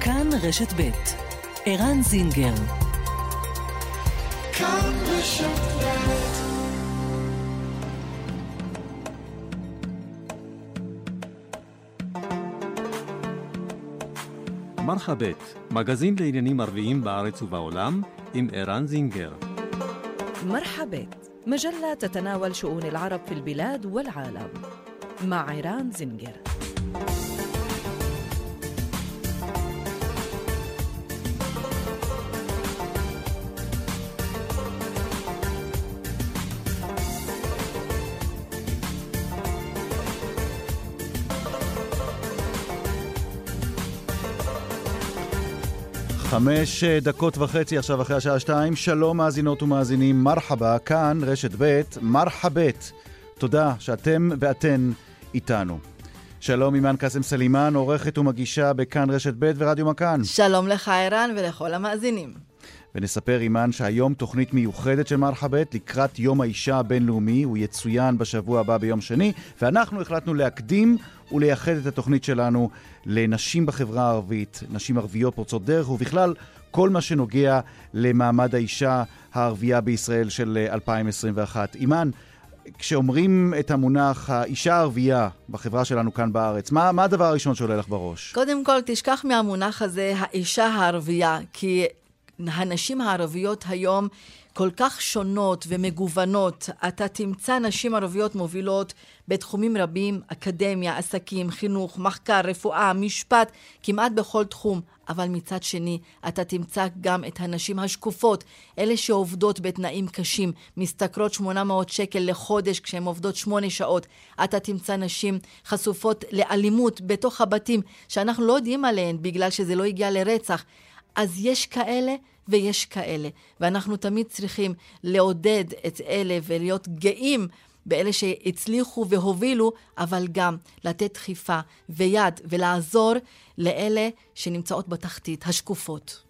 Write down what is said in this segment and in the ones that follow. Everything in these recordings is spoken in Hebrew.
כאן רשת ב' ערן זינגר כאן רשת מרחבת, מגזין לעניינים ערביים בארץ ובעולם, עם ערן זינגר. مرحبت مجلة تتناول شؤون العرب في البلاد والعالم مع عيران زنجر חמש אה, דקות וחצי עכשיו אחרי השעה שתיים. שלום מאזינות ומאזינים, מרחבה, כאן רשת ב', מרחבת. תודה שאתם ואתן איתנו. שלום אימאן קאסם סלימאן, עורכת ומגישה בכאן רשת ב' ורדיו מכאן. שלום לך ערן ולכל המאזינים. ונספר אימאן שהיום תוכנית מיוחדת של מרחאבית לקראת יום האישה הבינלאומי, הוא יצוין בשבוע הבא ביום שני, ואנחנו החלטנו להקדים ולייחד את התוכנית שלנו לנשים בחברה הערבית, נשים ערביות פורצות דרך, ובכלל כל מה שנוגע למעמד האישה הערבייה בישראל של 2021. אימאן, כשאומרים את המונח האישה הערבייה בחברה שלנו כאן בארץ, מה, מה הדבר הראשון שעולה לך בראש? קודם כל, תשכח מהמונח הזה, האישה הערבייה, כי הנשים הערביות היום כל כך שונות ומגוונות. אתה תמצא נשים ערביות מובילות בתחומים רבים, אקדמיה, עסקים, חינוך, מחקר, רפואה, משפט, כמעט בכל תחום. אבל מצד שני, אתה תמצא גם את הנשים השקופות, אלה שעובדות בתנאים קשים, משתכרות 800 שקל לחודש כשהן עובדות 8 שעות. אתה תמצא נשים חשופות לאלימות בתוך הבתים, שאנחנו לא יודעים עליהן בגלל שזה לא הגיע לרצח. אז יש כאלה ויש כאלה. ואנחנו תמיד צריכים לעודד את אלה ולהיות גאים באלה שהצליחו והובילו, אבל גם לתת דחיפה ויד ולעזור לאלה שנמצאות בתחתית, השקופות.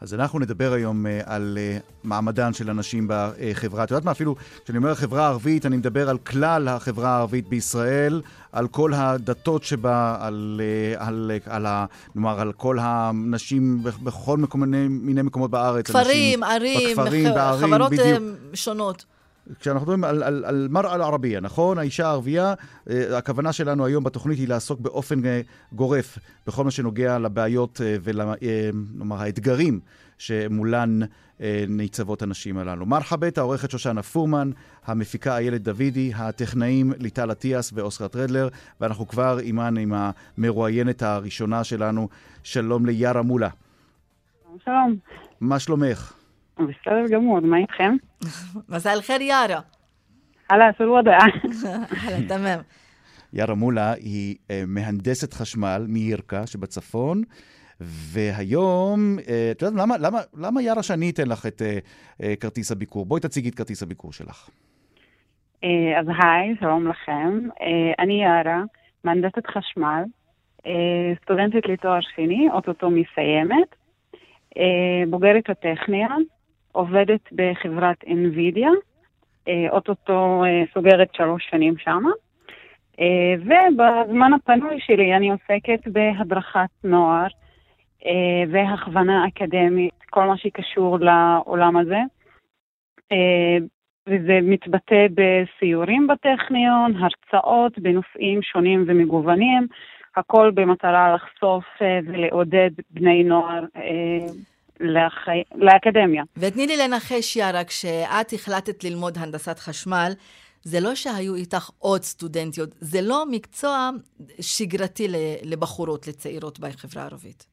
אז אנחנו נדבר היום uh, על uh, מעמדן של הנשים בחברה. את יודעת מה, אפילו כשאני אומר חברה ערבית, אני מדבר על כלל החברה הערבית בישראל, על כל הדתות שבה, על, uh, על, על, על, נאמר, על כל הנשים בכל מיני, מיני מקומות בארץ. כפרים, ערים, בכפרים, ח... בערים, חברות בדיוק. שונות. כשאנחנו מדברים על, על, על מראה אל-ערבייה, נכון? האישה הערבייה, אה, הכוונה שלנו היום בתוכנית היא לעסוק באופן אה, גורף בכל מה שנוגע לבעיות אה, ולנאמר האתגרים שמולן אה, ניצבות הנשים הללו. מרחבת, העורכת שושנה פורמן, המפיקה איילת דוידי, הטכנאים ליטל אטיאס ואוסרה טרדלר, ואנחנו כבר עימן עם המרואיינת הראשונה שלנו, שלום ליארה מולה. שלום. מה שלומך? בסדר גמור, מה איתכם? מזל חיר יארה. חלאס, אל-וודע. תמם. יארה מולה היא אה, מהנדסת חשמל מירקה שבצפון. והיום, אה, את יודעת, למה, למה, למה יארה שאני אתן לך את אה, כרטיס הביקור? בואי תציגי את כרטיס הביקור שלך. אז היי, שלום לכם. אני יארה, מהנדסת חשמל, סטודנטית לתואר שני, אוטוטו מסיימת, בוגרת הטכניון, עובדת בחברת NVIDIA, אה, אוטוטו אה, סוגרת שלוש שנים שמה. אה, ובזמן הפנוי שלי אני עוסקת בהדרכת נוער והכוונה אקדמית, כל מה שקשור לעולם הזה. וזה מתבטא בסיורים בטכניון, הרצאות בנושאים שונים ומגוונים, הכל במטרה לחשוף ולעודד בני נוער לח... לאקדמיה. ותני לי לנחש, יארה, כשאת החלטת ללמוד הנדסת חשמל, זה לא שהיו איתך עוד סטודנטיות, זה לא מקצוע שגרתי לבחורות, לצעירות בחברה הערבית.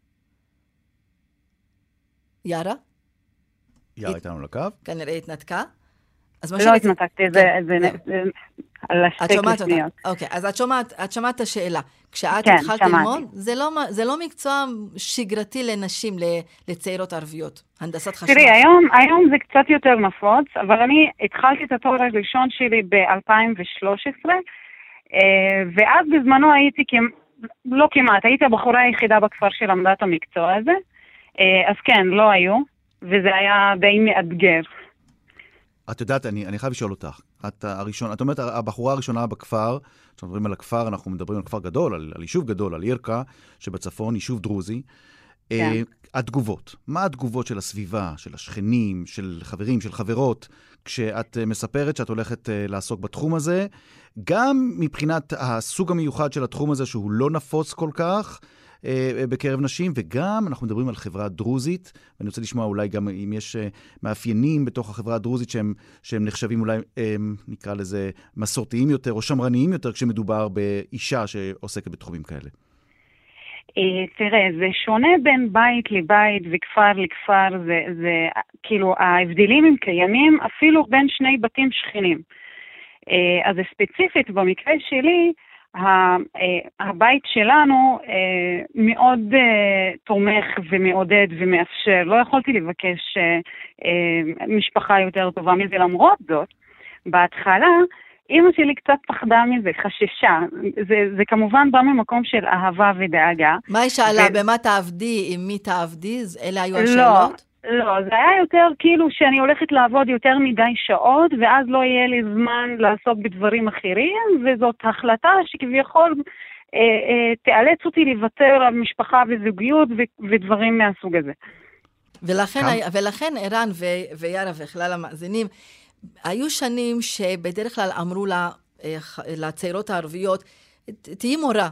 יארה? יארה איתנו לקו? כנראה התנתקה. אז מה לא התנתקתי, זה כן. על השתי קושניות. אוקיי, אז את שומעת, את שמעת את השאלה. כשאת כן, התחלת ללמוד, זה לא, זה לא מקצוע שגרתי לנשים, לצעירות ערביות, הנדסת חשמל. תראי, היום, היום זה קצת יותר נפוץ, אבל אני התחלתי את התואר הראשון שלי ב-2013, אה, ואז בזמנו הייתי, לא כמעט, הייתי הבחורה היחידה בכפר שלמדה את המקצוע הזה, אז כן, לא היו, וזה היה די מאתגר. את יודעת, אני, אני חייב לשאול אותך. את הראשון, את אומרת, הבחורה הראשונה בכפר, כשאנחנו מדברים על הכפר, אנחנו מדברים על כפר גדול, על, על יישוב גדול, על ירקה שבצפון, יישוב דרוזי. כן. התגובות, מה התגובות של הסביבה, של השכנים, של חברים, של חברות, כשאת מספרת שאת הולכת לעסוק בתחום הזה, גם מבחינת הסוג המיוחד של התחום הזה, שהוא לא נפוץ כל כך, אה, אה, בקרב נשים, וגם אנחנו מדברים על חברה דרוזית, ואני רוצה לשמוע אולי גם אם יש אה, מאפיינים בתוך החברה הדרוזית שהם, שהם נחשבים אולי, נקרא לזה, מסורתיים יותר או שמרניים יותר, כשמדובר באישה שעוסקת בתחומים כאלה. תראה, זה שונה בין בית לבית וכפר לכפר, זה, זה כאילו, ההבדלים הם קיימים אפילו בין שני בתים שכנים. אז ספציפית במקרה שלי, אה, הבית שלנו אה, מאוד אה, תומך ומעודד ומאפשר. לא יכולתי לבקש משפחה יותר טובה מזה. למרות זאת, בהתחלה, אימא שלי קצת פחדה מזה, חששה. זה, זה כמובן בא ממקום של אהבה ודאגה. מה היא שאלה? ו... במה תעבדי? עם מי תעבדי? אלה היו השאלות? לא, לא, זה היה יותר כאילו שאני הולכת לעבוד יותר מדי שעות, ואז לא יהיה לי זמן לעסוק בדברים אחרים, וזאת החלטה שכביכול אה, אה, תיאלץ אותי לוותר על משפחה וזוגיות ו- ודברים מהסוג הזה. ולכן, ולכן ערן ו- ויארה וכלל המאזינים, היו שנים שבדרך כלל אמרו לה, אה, לצעירות הערביות, תהיי מורה.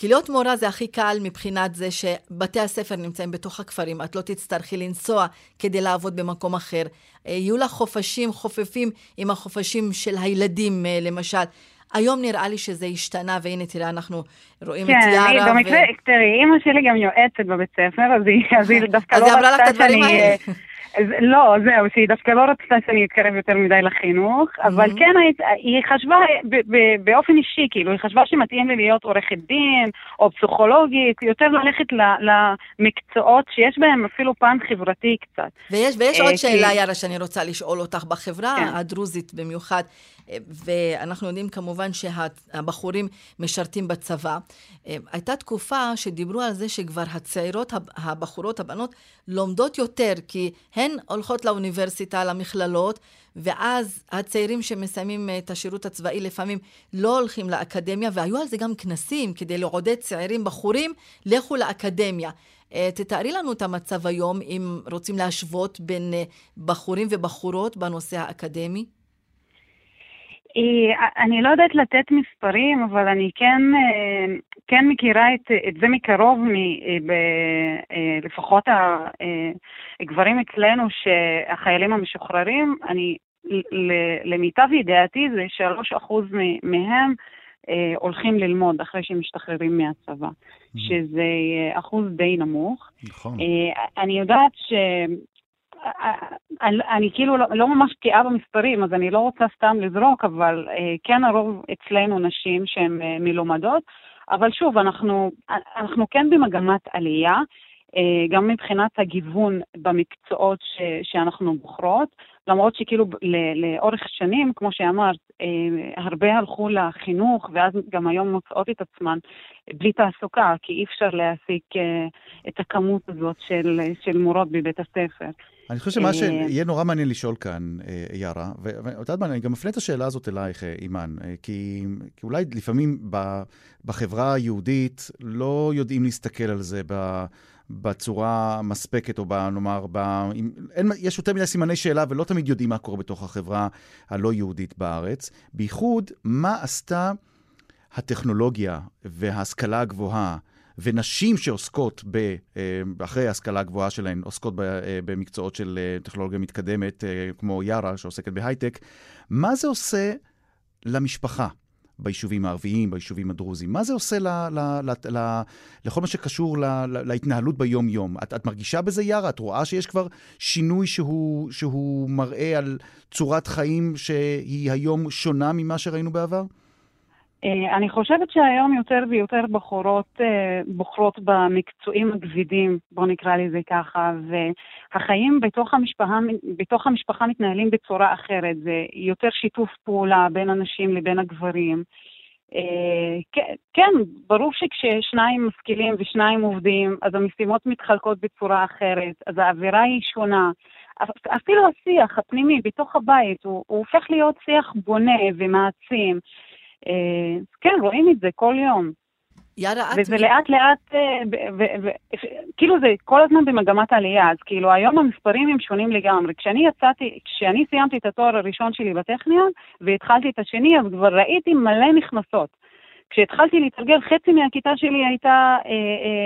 כי להיות מורה זה הכי קל מבחינת זה שבתי הספר נמצאים בתוך הכפרים, את לא תצטרכי לנסוע כדי לעבוד במקום אחר. אה, יהיו לך חופשים חופפים עם החופשים של הילדים, אה, למשל. היום נראה לי שזה השתנה, והנה תראה, אנחנו רואים כן, את יארה. כן, במקרה, ו... תראי, אימא שלי גם יועצת בבית ספר, אז היא, אז היא דווקא לא רצתה שאני... לא, זהו, שהיא דווקא לא רצתה שאני אתקרב יותר מדי לחינוך, אבל כן, היא חשבה באופן אישי, כאילו, היא חשבה שמתאים לי להיות עורכת דין, או פסיכולוגית, יותר ללכת למקצועות שיש בהם אפילו פן חברתי קצת. ויש, ויש עוד אה, שאלה, יארה, שאני רוצה לשאול אותך. בחברה כן. הדרוזית במיוחד, ואנחנו יודעים כמובן שהבחורים משרתים בצבא. הייתה תקופה שדיברו על זה שכבר הצעירות, הבחורות, הבנות, לומדות יותר, כי הן הולכות לאוניברסיטה, למכללות, ואז הצעירים שמסיימים את השירות הצבאי לפעמים לא הולכים לאקדמיה, והיו על זה גם כנסים כדי לעודד צעירים, בחורים, לכו לאקדמיה. אה, תתארי לנו את המצב היום, אם רוצים להשוות בין אה, בחורים ובחורות בנושא האקדמי. אני לא יודעת לתת מספרים, אבל אני כן, אה, כן מכירה את, את זה מקרוב, מ, אה, ב, אה, לפחות הגברים אצלנו, שהחיילים המשוחררים, אני, למיטב ידיעתי זה שלוש אחוז מהם הולכים ללמוד אחרי שהם משתחררים מהצבא, mm-hmm. שזה אחוז די נמוך. נכון. אני יודעת ש... אני, אני כאילו לא, לא ממש בקיאה במספרים, אז אני לא רוצה סתם לזרוק, אבל אה, כן הרוב אצלנו נשים שהן אה, מלומדות, אבל שוב, אנחנו, אנחנו כן במגמת עלייה, אה, גם מבחינת הגיוון במקצועות ש, שאנחנו בוחרות, למרות שכאילו לאורך שנים, כמו שאמרת, אה, הרבה הלכו לחינוך, ואז גם היום מוצאות את עצמן בלי תעסוקה, כי אי אפשר להעסיק אה, את הכמות הזאת של, של מורות בבית הספר. אני חושב שמה שיהיה נורא מעניין לשאול כאן, יארה, ואת יודעת מה, אני גם מפנה את השאלה הזאת אלייך, אימאן, כי, כי אולי לפעמים בחברה היהודית לא יודעים להסתכל על זה ב... בצורה מספקת, או ב, נאמר, ב, עם, אין, יש יותר מדי סימני שאלה ולא תמיד יודעים מה קורה בתוך החברה הלא יהודית בארץ. בייחוד, מה עשתה הטכנולוגיה וההשכלה הגבוהה ונשים שעוסקות, ב, אה, אחרי ההשכלה הגבוהה שלהן, עוסקות אה, במקצועות של אה, טכנולוגיה מתקדמת, כמו יארה, שעוסקת בהייטק, מה זה עושה למשפחה? ביישובים הערביים, ביישובים הדרוזיים? מה זה עושה ל, ל, ל, ל, לכל מה שקשור ל, ל, להתנהלות ביום-יום? את, את מרגישה בזה, יארה? את רואה שיש כבר שינוי שהוא, שהוא מראה על צורת חיים שהיא היום שונה ממה שראינו בעבר? אה, אני חושבת שהיום יותר ויותר בחורות אה, בוחרות במקצועים הכבדים, בוא נקרא לזה ככה, והחיים בתוך המשפחה, בתוך המשפחה מתנהלים בצורה אחרת, זה יותר שיתוף פעולה בין הנשים לבין הגברים. אה, כן, ברור שכששניים משכילים ושניים עובדים, אז המשימות מתחלקות בצורה אחרת, אז האווירה היא שונה. אפילו השיח הפנימי בתוך הבית, הוא, הוא הופך להיות שיח בונה ומעצים. אה, כן, רואים את זה כל יום. יארה, את... וזה לאט לאט, אה, כאילו זה כל הזמן במגמת עלייה, אז כאילו היום המספרים הם שונים לגמרי. כשאני יצאתי, כשאני סיימתי את התואר הראשון שלי בטכניון והתחלתי את השני, אז כבר ראיתי מלא נכנסות. כשהתחלתי להתרגל, חצי מהכיתה שלי הייתה, אה,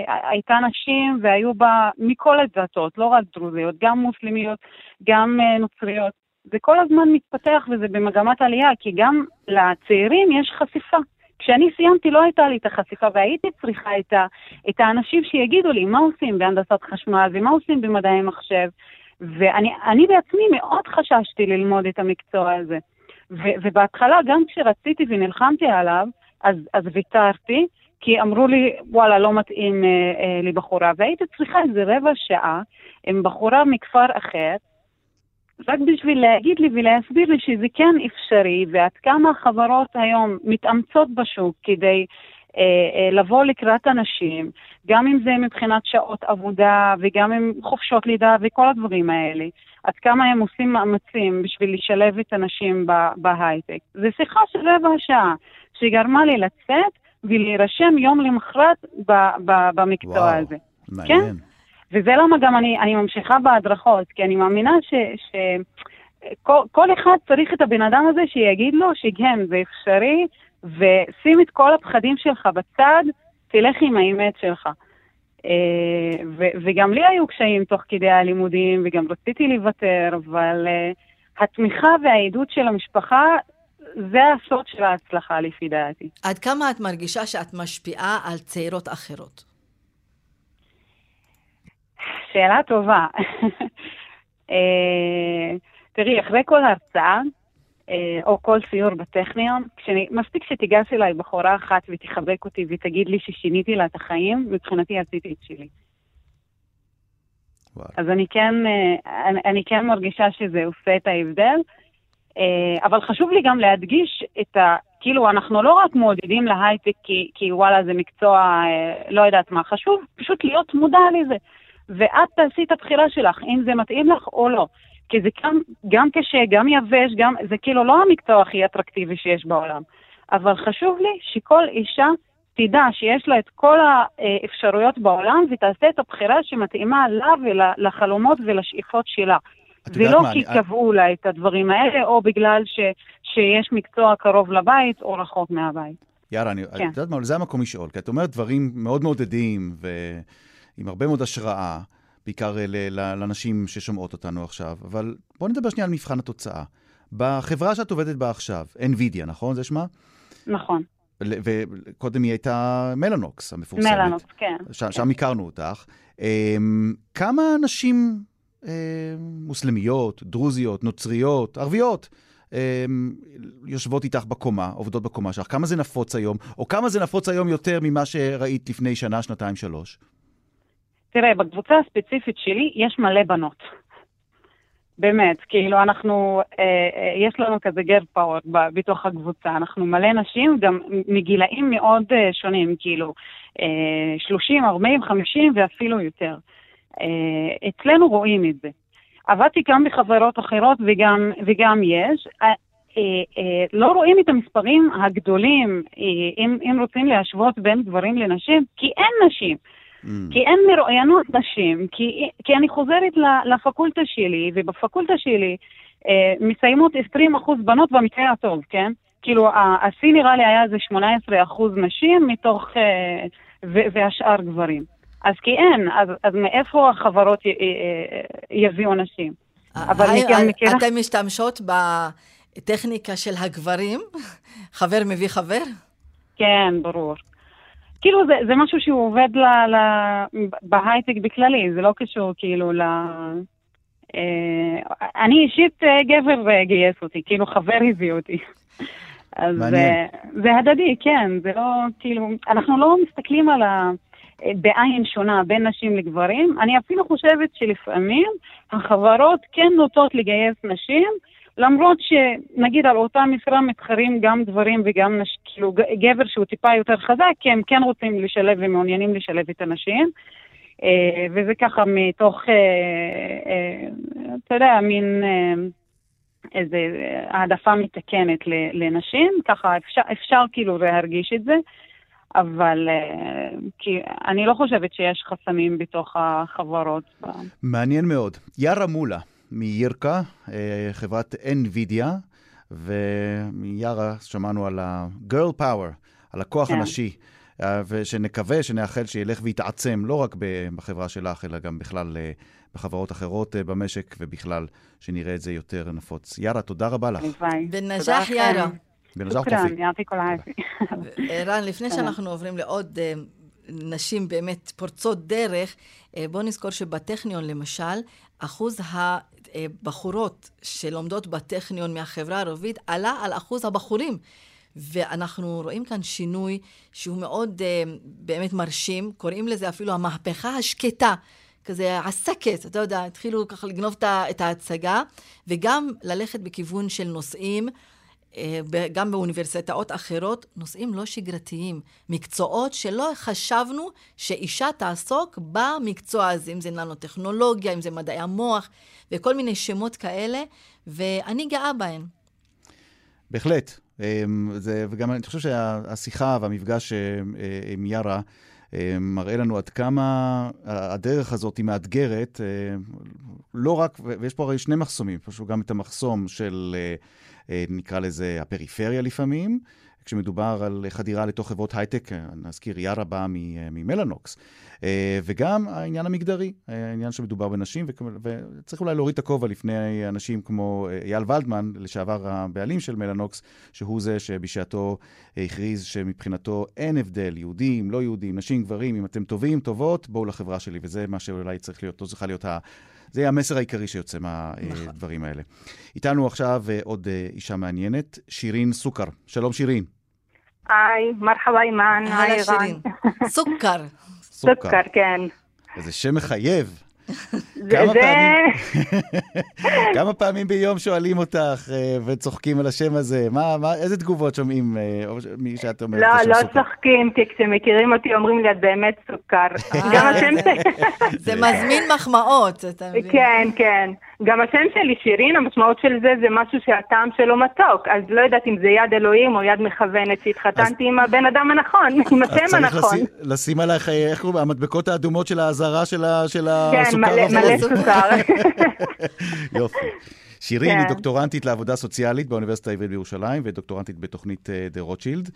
אה, הייתה נשים והיו בה מכל הדתות, לא רק דרוזיות, גם מוסלמיות, גם אה, נוצריות. זה כל הזמן מתפתח וזה במגמת עלייה, כי גם לצעירים יש חשיפה. כשאני סיימתי לא הייתה לי את החשיפה והייתי צריכה את, ה, את האנשים שיגידו לי מה עושים בהנדסת חשמל ומה עושים במדעי מחשב. ואני בעצמי מאוד חששתי ללמוד את המקצוע הזה. ו, ובהתחלה, גם כשרציתי ונלחמתי עליו, אז, אז ויתרתי, כי אמרו לי, וואלה, לא מתאים אה, אה, לי בחורה. והייתי צריכה איזה רבע שעה עם בחורה מכפר אחר, רק בשביל להגיד לי ולהסביר לי שזה כן אפשרי, ועד כמה החברות היום מתאמצות בשוק כדי אה, אה, לבוא לקראת אנשים, גם אם זה מבחינת שעות עבודה וגם עם חופשות לידה וכל הדברים האלה. עד כמה הם עושים מאמצים בשביל לשלב את הנשים בהייטק. זו שיחה של רבע שעה, שגרמה לי לצאת ולהירשם יום למחרת במקצוע וואו, הזה. מעניין. כן? וזה למה גם אני, אני ממשיכה בהדרכות, כי אני מאמינה ש... ש כל, אחד צריך את הבן אדם הזה שיגיד לו שכן, זה אפשרי, ושים את כל הפחדים שלך בצד, תלך עם האמת שלך. אה, ו- וגם לי היו קשיים תוך כדי הלימודים, וגם רציתי לוותר, אבל uh, התמיכה והעידוד של המשפחה, זה הסוד של ההצלחה לפי דעתי. עד כמה את מרגישה שאת משפיעה על צעירות אחרות? שאלה טובה. אה, תראי, אחרי כל הרצאה, אה, או כל סיור בטכניון, כשאני, מספיק שתיגש אליי בחורה אחת ותחבק אותי ותגיד לי ששיניתי לה את החיים, מבחינתי עשיתי את שלי. וואו. אז אני כן, אה, אני, אני כן מרגישה שזה עושה את ההבדל, אבל חשוב לי גם להדגיש את ה... כאילו, אנחנו לא רק מעודדים להייטק כי, כי וואלה, זה מקצוע, לא יודעת מה, חשוב פשוט להיות מודע לזה. ואת תעשי את הבחירה שלך, אם זה מתאים לך או לא. כי זה גם, גם קשה, גם יבש, גם, זה כאילו לא המקצוע הכי אטרקטיבי שיש בעולם. אבל חשוב לי שכל אישה תדע שיש לה את כל האפשרויות בעולם ותעשה את הבחירה שמתאימה לה ולחלומות ולשאיפות שלה. זה לא מה, כי אני... קבעו לה את הדברים האלה, או בגלל ש, שיש מקצוע קרוב לבית או רחוק מהבית. יאללה, אני, כן. את יודעת מה, זה המקום לשאול, כי את אומרת דברים מאוד מעודדים, ו... עם הרבה מאוד השראה, בעיקר לנשים ששומעות אותנו עכשיו, אבל בואו נדבר שנייה על מבחן התוצאה. בחברה שאת עובדת בה עכשיו, NVIDIA, נכון? זה שמה? נכון. וקודם היא הייתה מלאנוקס המפורסמת. מלאנוקס, כן. שם הכרנו אותך. אמ, כמה נשים אמ, מוסלמיות, דרוזיות, נוצריות, ערביות, אמ, יושבות איתך בקומה, עובדות בקומה שלך? כמה זה נפוץ היום? או כמה זה נפוץ היום יותר ממה שראית לפני שנה, שנתיים, שלוש? תראה, בקבוצה הספציפית שלי יש מלא בנות. באמת, כאילו אנחנו, אה, אה, יש לנו כזה גר פאוור בתוך הקבוצה, אנחנו מלא נשים, גם מגילאים מאוד אה, שונים, כאילו אה, 30, 40, 50 ואפילו יותר. אה, אצלנו רואים את זה. עבדתי גם בחברות אחרות וגם, וגם יש. אה, אה, אה, לא רואים את המספרים הגדולים, אם, אם רוצים להשוות בין גברים לנשים, כי אין נשים. Mm. כי אין מרואיינות נשים, כי, כי אני חוזרת לפקולטה שלי, ובפקולטה שלי אה, מסיימות 20% בנות במקרה הטוב, כן? כאילו, השיא נראה לי היה איזה 18% נשים מתוך, אה, והשאר גברים. אז כי אין, אז, אז מאיפה החברות י, י, יביאו נשים? אבל אני כן מכירה... אתן משתמשות בטכניקה של הגברים? חבר מביא חבר? כן, ברור. כאילו זה, זה משהו שהוא עובד ל, ל, בהייטק בכללי, זה לא קשור כאילו ל... אה, אני אישית אה, גבר אה, גייס אותי, כאילו חבר הביא אותי. אז מעניין. זה הדדי, כן, זה לא, כאילו, אנחנו לא מסתכלים על ה... בעין שונה בין נשים לגברים. אני אפילו חושבת שלפעמים החברות כן נוטות לגייס נשים, למרות שנגיד על אותה משרה מתחרים גם גברים וגם נש... כאילו גבר שהוא טיפה יותר חזק, כי הם כן רוצים לשלב ומעוניינים לשלב את הנשים. אה, וזה ככה מתוך, אה, אה, אתה יודע, מין איזה העדפה מתקנת לנשים, ככה אפשר, אפשר כאילו להרגיש את זה. אבל כי אני לא חושבת שיש חסמים בתוך החברות. מעניין מאוד. יארה מולה מירקה, אה, חברת NVIDIA, ומיארה שמענו על ה-girl power, על הכוח כן. הנשי. אה, ושנקווה, שנאחל שילך ויתעצם, לא רק בחברה שלך, אלא גם בכלל בחברות אחרות במשק, ובכלל שנראה את זה יותר נפוץ. יארה, תודה רבה לך. ביי. בנג'אח יארה. בנג'אח תופיק. רן, לפני שאנחנו עוברים לעוד אה, נשים באמת פורצות דרך, אה, בואו נזכור שבטכניון למשל, אחוז הבחורות שלומדות בטכניון מהחברה הערבית עלה על אחוז הבחורים. ואנחנו רואים כאן שינוי שהוא מאוד uh, באמת מרשים, קוראים לזה אפילו המהפכה השקטה. כזה עסקת, אתה יודע, התחילו ככה לגנוב את ההצגה, וגם ללכת בכיוון של נושאים אה, גם באוניברסיטאות אחרות, נושאים לא שגרתיים, מקצועות שלא חשבנו שאישה תעסוק במקצוע הזה, אם זה ננו-טכנולוגיה, אם זה מדעי המוח, וכל מיני שמות כאלה, ואני גאה בהן. בהחלט. אה, זה, וגם אני חושב שהשיחה והמפגש אה, עם יארה מראה לנו עד כמה הדרך הזאת היא מאתגרת, לא רק, ויש פה הרי שני מחסומים, פשוט גם את המחסום של אה, נקרא לזה הפריפריה לפעמים, כשמדובר על חדירה לתוך חברות הייטק, אה, נזכיר יארה באה אה, ממלאנוקס, וגם העניין המגדרי, העניין שמדובר בנשים, וצריך אולי להוריד את הכובע לפני אנשים כמו אייל ולדמן, לשעבר הבעלים של מלאנוקס, שהוא זה שבשעתו הכריז שמבחינתו אין הבדל, יהודים, לא יהודים, נשים, גברים, אם אתם טובים, טובות, בואו לחברה שלי, וזה מה שאולי צריך להיות, זו צריכה להיות זה המסר העיקרי שיוצא מהדברים נכון. האלה. איתנו עכשיו אה, עוד אה, אישה מעניינת, שירין סוכר. שלום שירין. היי, מרחבה אימן, היי שירין. סוכר. סוכר, כן. איזה שם מחייב. כמה, זה... פעמים, כמה פעמים ביום שואלים אותך אה, וצוחקים על השם הזה? מה, מה, איזה תגובות שומעים אה, מי שאת אומרת לא, לא סוכר? צוחקים, כי כשמכירים אותי אומרים לי, את באמת סוכר. גם השם זה מזמין מחמאות, אתה מבין? כן, כן. גם השם שלי, שירין, המשמעות של זה זה משהו שהטעם שלו מתוק. אז לא יודעת אם זה יד אלוהים או יד מכוונת שהתחתנתי עם הבן אדם הנכון, עם השם הנכון. אז צריך לשים עלייך, איך קוראים, המדבקות האדומות של האזהרה של כן, מלא סוכר. יופי. שירין כן. היא דוקטורנטית לעבודה סוציאלית באוניברסיטה העברית בירושלים, ודוקטורנטית בתוכנית דה רוטשילד.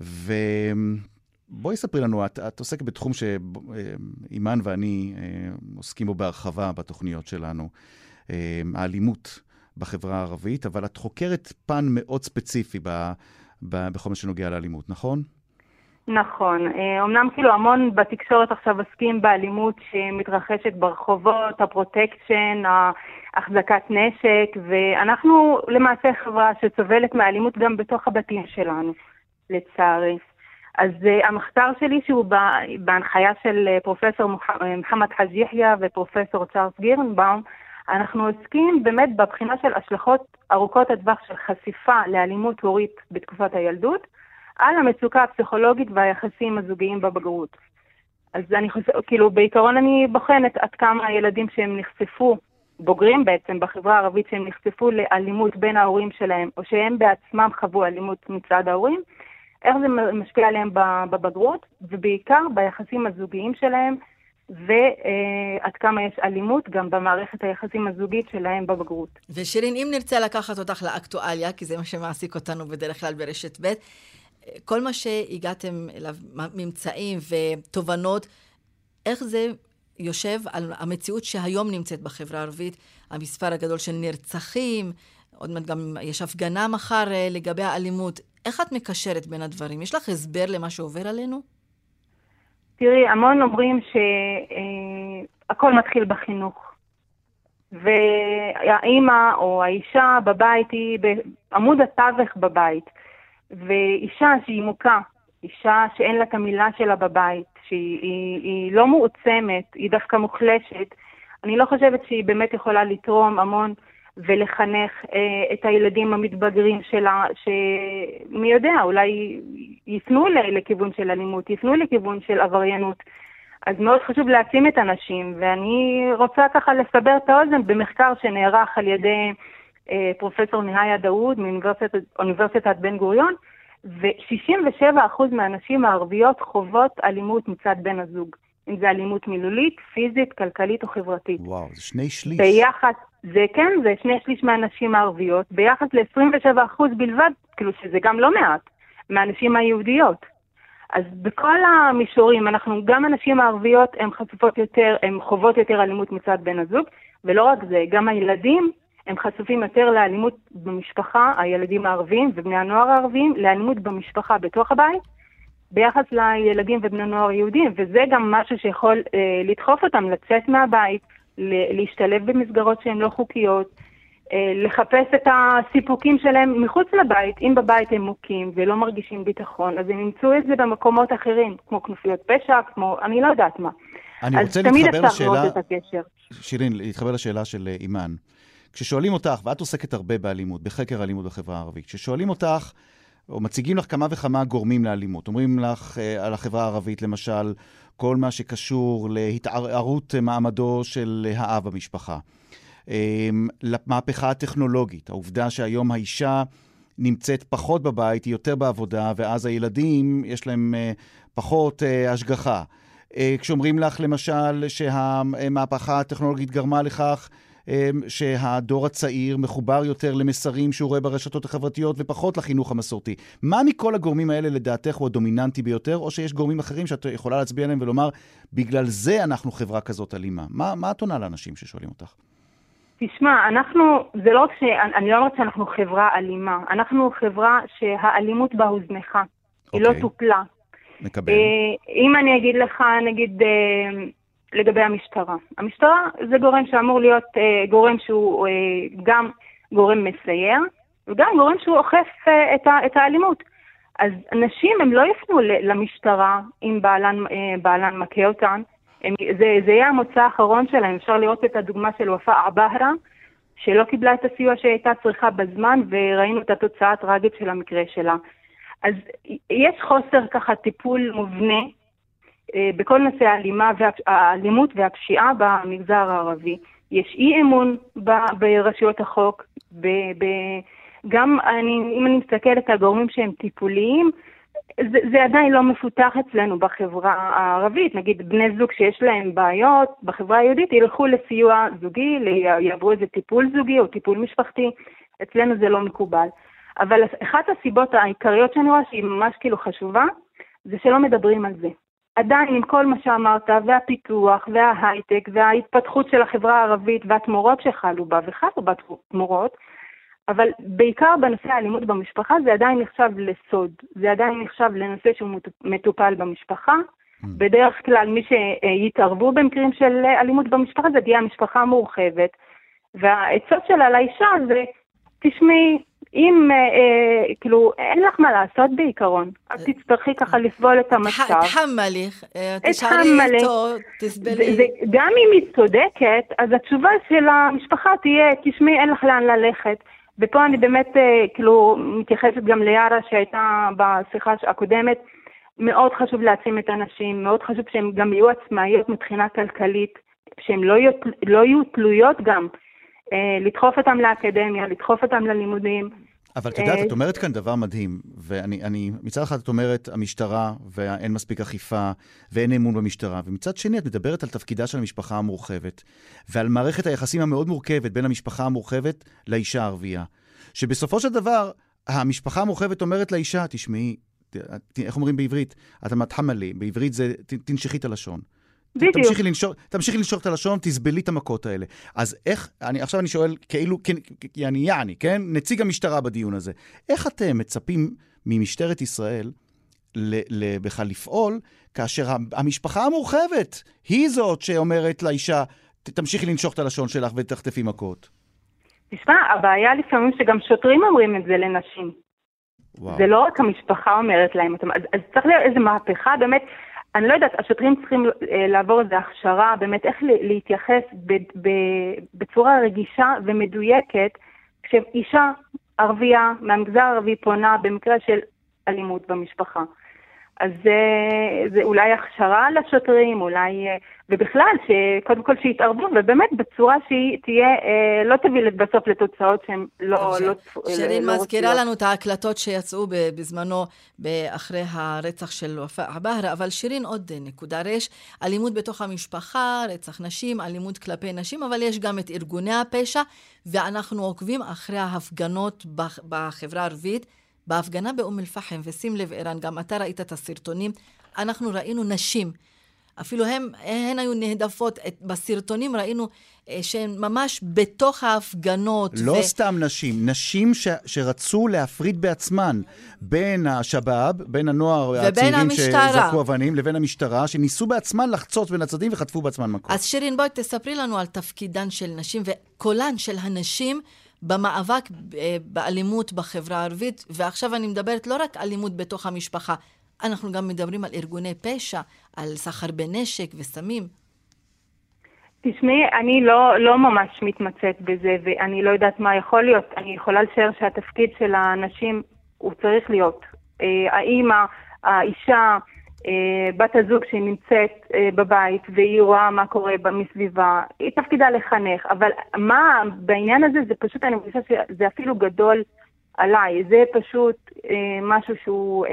ובואי ספרי לנו, את, את עוסקת בתחום שאימן ואני uh, עוסקים בו בהרחבה בתוכניות שלנו, האלימות בחברה הערבית, אבל את חוקרת פן מאוד ספציפי ב, ב, בכל מה שנוגע לאלימות, נכון? נכון. אומנם אה, כאילו המון בתקשורת עכשיו עוסקים באלימות שמתרחשת ברחובות, הפרוטקשן, החזקת נשק, ואנחנו למעשה חברה שסובלת מאלימות גם בתוך הבתים שלנו, לצערי. אז uh, המחקר שלי, שהוא בהנחיה של uh, פרופסור מוחמד חאג' יחיא ופרופסור צ'ארלס גרינבאום, אנחנו עוסקים באמת בבחינה של השלכות ארוכות הטווח של חשיפה לאלימות הורית בתקופת הילדות, על המצוקה הפסיכולוגית והיחסים הזוגיים בבגרות. אז אני חושבת, כאילו, בעיקרון אני בוחנת עד כמה הילדים שהם נחשפו, בוגרים בעצם בחברה הערבית שהם נחשפו לאלימות בין ההורים שלהם, או שהם בעצמם חוו אלימות מצד ההורים, איך זה משפיע עליהם בבגרות, ובעיקר ביחסים הזוגיים שלהם, ועד כמה יש אלימות גם במערכת היחסים הזוגית שלהם בבגרות. ושירין, אם נרצה לקחת אותך לאקטואליה, כי זה מה שמעסיק אותנו בדרך כלל ברשת ב', כל מה שהגעתם אליו, ממצאים ותובנות, איך זה יושב על המציאות שהיום נמצאת בחברה הערבית, המספר הגדול של נרצחים, עוד מעט גם יש הפגנה מחר אה, לגבי האלימות. איך את מקשרת בין הדברים? יש לך הסבר למה שעובר עלינו? תראי, המון אומרים שהכל אה, מתחיל בחינוך. והאימא או האישה בבית היא בעמוד התווך בבית. ואישה שהיא מוכה, אישה שאין לה את המילה שלה בבית, שהיא היא, היא לא מועצמת, היא דווקא מוחלשת, אני לא חושבת שהיא באמת יכולה לתרום המון ולחנך אה, את הילדים המתבגרים שלה, שמי יודע, אולי יפנו לכיוון של אלימות, יפנו לכיוון של עבריינות. אז מאוד חשוב להעצים את הנשים, ואני רוצה ככה לסבר את האוזן במחקר שנערך על ידי אה, פרופסור נהיה דאוד מאוניברסיטת בן גוריון, ו-67% מהנשים הערביות חוות אלימות מצד בן הזוג. אם זה אלימות מילולית, פיזית, כלכלית או חברתית. וואו, זה שני שליש. ביחס, זה כן, זה שני שליש מהנשים הערביות, ביחס ל-27% בלבד, כאילו שזה גם לא מעט, מהנשים היהודיות. אז בכל המישורים, אנחנו, גם הנשים הערביות הן חשופות יותר, הן חוות יותר אלימות מצד בן הזוג, ולא רק זה, גם הילדים הם חשופים יותר לאלימות במשפחה, הילדים הערבים ובני הנוער הערבים, לאלימות במשפחה בתוך הבית, ביחס לילדים ובני נוער יהודים, וזה גם משהו שיכול אה, לדחוף אותם לצאת מהבית, להשתלב במסגרות שהן לא חוקיות, אה, לחפש את הסיפוקים שלהם מחוץ לבית. אם בבית הם מוכים ולא מרגישים ביטחון, אז הם ימצאו את זה במקומות אחרים, כמו כנופיות פשע, כמו אני לא יודעת מה. אני רוצה להתחבר לשאלה, שירין, להתחבר לשאלה של אה, אימאן. כששואלים אותך, ואת עוסקת הרבה באלימות, בחקר אלימות בחברה הערבית, כששואלים אותך, או מציגים לך כמה וכמה גורמים לאלימות, אומרים לך אה, על החברה הערבית, למשל, כל מה שקשור להתערערות מעמדו של האב במשפחה. אמ, למהפכה הטכנולוגית, העובדה שהיום האישה נמצאת פחות בבית, היא יותר בעבודה, ואז הילדים, יש להם אה, פחות אה, השגחה. אה, כשאומרים לך, למשל, שהמהפכה הטכנולוגית גרמה לכך שהדור הצעיר מחובר יותר למסרים שהוא רואה ברשתות החברתיות ופחות לחינוך המסורתי. מה מכל הגורמים האלה לדעתך הוא הדומיננטי ביותר, או שיש גורמים אחרים שאת יכולה להצביע עליהם ולומר, בגלל זה אנחנו חברה כזאת אלימה? מה, מה את עונה לאנשים ששואלים אותך? תשמע, אנחנו, זה לא רק ש... אני לא אומרת שאנחנו חברה אלימה, אנחנו חברה שהאלימות בה הוזנחה, okay. היא לא אוקיי. טופלה. מקבל. אה, אם אני אגיד לך, נגיד, אה, לגבי המשטרה. המשטרה זה גורם שאמור להיות אה, גורם שהוא גם גורם מסייע, וגם גורם שהוא אוכף את, ה, את האלימות. אז נשים, הם לא יפנו למשטרה אם בעלן, בעלן מכה אותן, הם, זה, זה יהיה המוצא האחרון שלהם. אפשר לראות את הדוגמה של ופאא עבאהרה, שלא קיבלה את הסיוע שהיא הייתה צריכה בזמן, וראינו את התוצאה הטראגית של המקרה שלה. אז יש חוסר ככה טיפול מובנה אה, בכל נושא האלימה האלימות והפשיעה במגזר הערבי. יש אי אמון ברשויות החוק, ב, ב, גם אני, אם אני מסתכלת על גורמים שהם טיפוליים, זה, זה עדיין לא מפותח אצלנו בחברה הערבית. נגיד בני זוג שיש להם בעיות בחברה היהודית ילכו לסיוע זוגי, יעברו איזה טיפול זוגי או טיפול משפחתי. אצלנו זה לא מקובל. אבל אחת הסיבות העיקריות שאני רואה שהיא ממש כאילו חשובה, זה שלא מדברים על זה. עדיין עם כל מה שאמרת, והפיתוח, וההייטק, וההתפתחות של החברה הערבית, והתמורות שחלו בה, וחלו בה תמורות, אבל בעיקר בנושא האלימות במשפחה זה עדיין נחשב לסוד, זה עדיין נחשב לנושא שהוא מטופל במשפחה. Mm. בדרך כלל מי שיתערבו במקרים של אלימות במשפחה זה תהיה המשפחה המורחבת. והעצות שלה לאישה זה, תשמעי, אם, אה, אה, כאילו, אין לך מה לעשות בעיקרון, את אה, תצטרכי ככה לסבול את המצב. תחמלי, אה, תשאלי איתו, תסבלי. גם אם היא צודקת, אז התשובה של המשפחה תהיה, תשמעי, אין לך לאן ללכת. ופה אני באמת אה, כאילו מתייחסת גם ליארה שהייתה בשיחה הקודמת. מאוד חשוב להעצים את הנשים, מאוד חשוב שהן גם יהיו עצמאיות מבחינה כלכלית, שהן לא יהיו, לא יהיו תלויות גם. אה, לדחוף אותן לאקדמיה, לדחוף אותן ללימודים. אבל את יודעת, את אה, אומרת כאן דבר מדהים, ואני, אני, מצד אחד את אומרת, המשטרה, ואין מספיק אכיפה, ואין אמון במשטרה, ומצד שני את מדברת על תפקידה של המשפחה המורחבת, ועל מערכת היחסים המאוד מורכבת בין המשפחה המורחבת לאישה הערבייה. שבסופו של דבר, המשפחה המורחבת אומרת לאישה, תשמעי, איך אומרים בעברית? אתה מתחמלי, בעברית זה תנשכי את הלשון. בדיוק. תמשיכי לנשור, תמשיכי לנשור את הלשון, תסבלי את המכות האלה. אז איך, אני, עכשיו אני שואל, כאילו, כן, יעני, יעני, כן? נציג המשטרה בדיון הזה. איך אתם מצפים ממשטרת ישראל בכלל לפעול, כאשר המשפחה המורחבת היא זאת שאומרת לאישה, תמשיכי לנשוך את הלשון שלך ותחטפי מכות? תשמע, הבעיה לפעמים שגם שוטרים אומרים את זה לנשים. וואו. זה לא רק המשפחה אומרת להם, אז, אז צריך להיות איזו מהפכה, באמת, אני לא יודעת, השוטרים צריכים אה, לעבור איזו הכשרה, באמת איך להתייחס בצורה רגישה ומדויקת, כשאישה ערבייה מהמגזר הערבי פונה במקרה של אלימות במשפחה. אז זה, זה אולי הכשרה לשוטרים, אולי, אה, ובכלל, שקודם כל שיתערבו, ובאמת בצורה שהיא תהיה, אה, לא תביא בסוף לתוצאות שהן לא... טוב, לא, שירין לא מזכירה רוציות. לנו את ההקלטות שיצאו בזמנו אחרי הרצח של ופאא עבאהרה, אבל שירין עוד נקודה רש, אלימות בתוך המשפחה, רצח נשים, אלימות כלפי נשים, אבל יש גם את ארגוני הפשע, ואנחנו עוקבים אחרי ההפגנות בח- בחברה הערבית. בהפגנה באום אל-פחם, ושים לב, ערן, גם אתה ראית את הסרטונים, אנחנו ראינו נשים. אפילו הם, הן היו נהדפות. את, בסרטונים ראינו אה, שהן ממש בתוך ההפגנות. לא סתם נשים, נשים ש, שרצו להפריד בעצמן בין השבאב, בין הנוער הצעירים המשטרה. שזרקו אבנים, לבין המשטרה, שניסו בעצמן לחצות בין הצדדים וחטפו בעצמן מכות. אז שירין, בואי תספרי לנו על תפקידן של נשים וקולן של הנשים במאבק אה, באלימות בחברה הערבית, ועכשיו אני מדברת לא רק אלימות בתוך המשפחה, אנחנו גם מדברים על ארגוני פשע, על סחר בנשק וסמים. תשמעי, אני לא, לא ממש מתמצאת בזה, ואני לא יודעת מה יכול להיות. אני יכולה לשער שהתפקיד של האנשים הוא צריך להיות. אה, האימא, האישה, בת הזוג שנמצאת אה, בבית והיא רואה מה קורה מסביבה, היא תפקידה לחנך, אבל מה בעניין הזה זה פשוט, אני חושבת שזה אפילו גדול עליי, זה פשוט אה, משהו שהוא אה,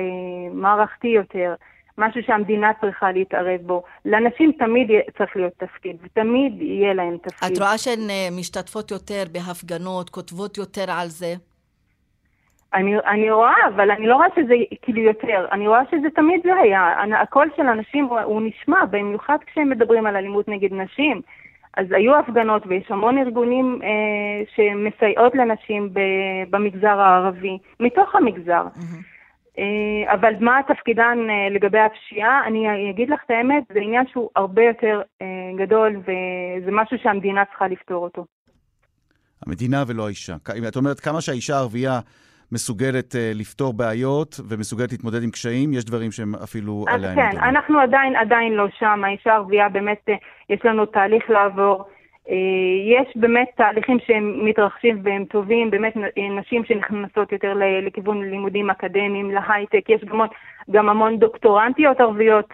מערכתי יותר. משהו שהמדינה צריכה להתערב בו. לנשים תמיד צריך להיות תפקיד, ותמיד יהיה להן תפקיד. את רואה שהן אה, משתתפות יותר בהפגנות, כותבות יותר על זה? אני, אני רואה, אבל אני לא רואה שזה כאילו יותר. אני רואה שזה תמיד זה היה. אני- הקול של אנשים הוא, הוא נשמע, במיוחד כשהם מדברים על אלימות נגד נשים. אז היו הפגנות ויש המון ארגונים אה, שמסייעות לנשים ב, במגזר הערבי, מתוך המגזר. אה, אבל מה תפקידן אה, לגבי הפשיעה? אני אגיד לך את האמת, זה עניין שהוא הרבה יותר אה, גדול וזה משהו שהמדינה צריכה לפתור אותו. המדינה ולא האישה. את אומרת, כמה שהאישה הערבייה מסוגלת uh, לפתור בעיות ומסוגלת להתמודד עם קשיים, יש דברים שהם אפילו אז עליה הם כן, מדברים. אנחנו עדיין, עדיין לא שם. האישה הערבייה באמת, אה, יש לנו תהליך לעבור. אה, יש באמת תהליכים שהם מתרחשים והם טובים, באמת נשים שנכנסות יותר לכיוון לימודים אקדמיים, להייטק, יש גם, גם המון דוקטורנטיות ערביות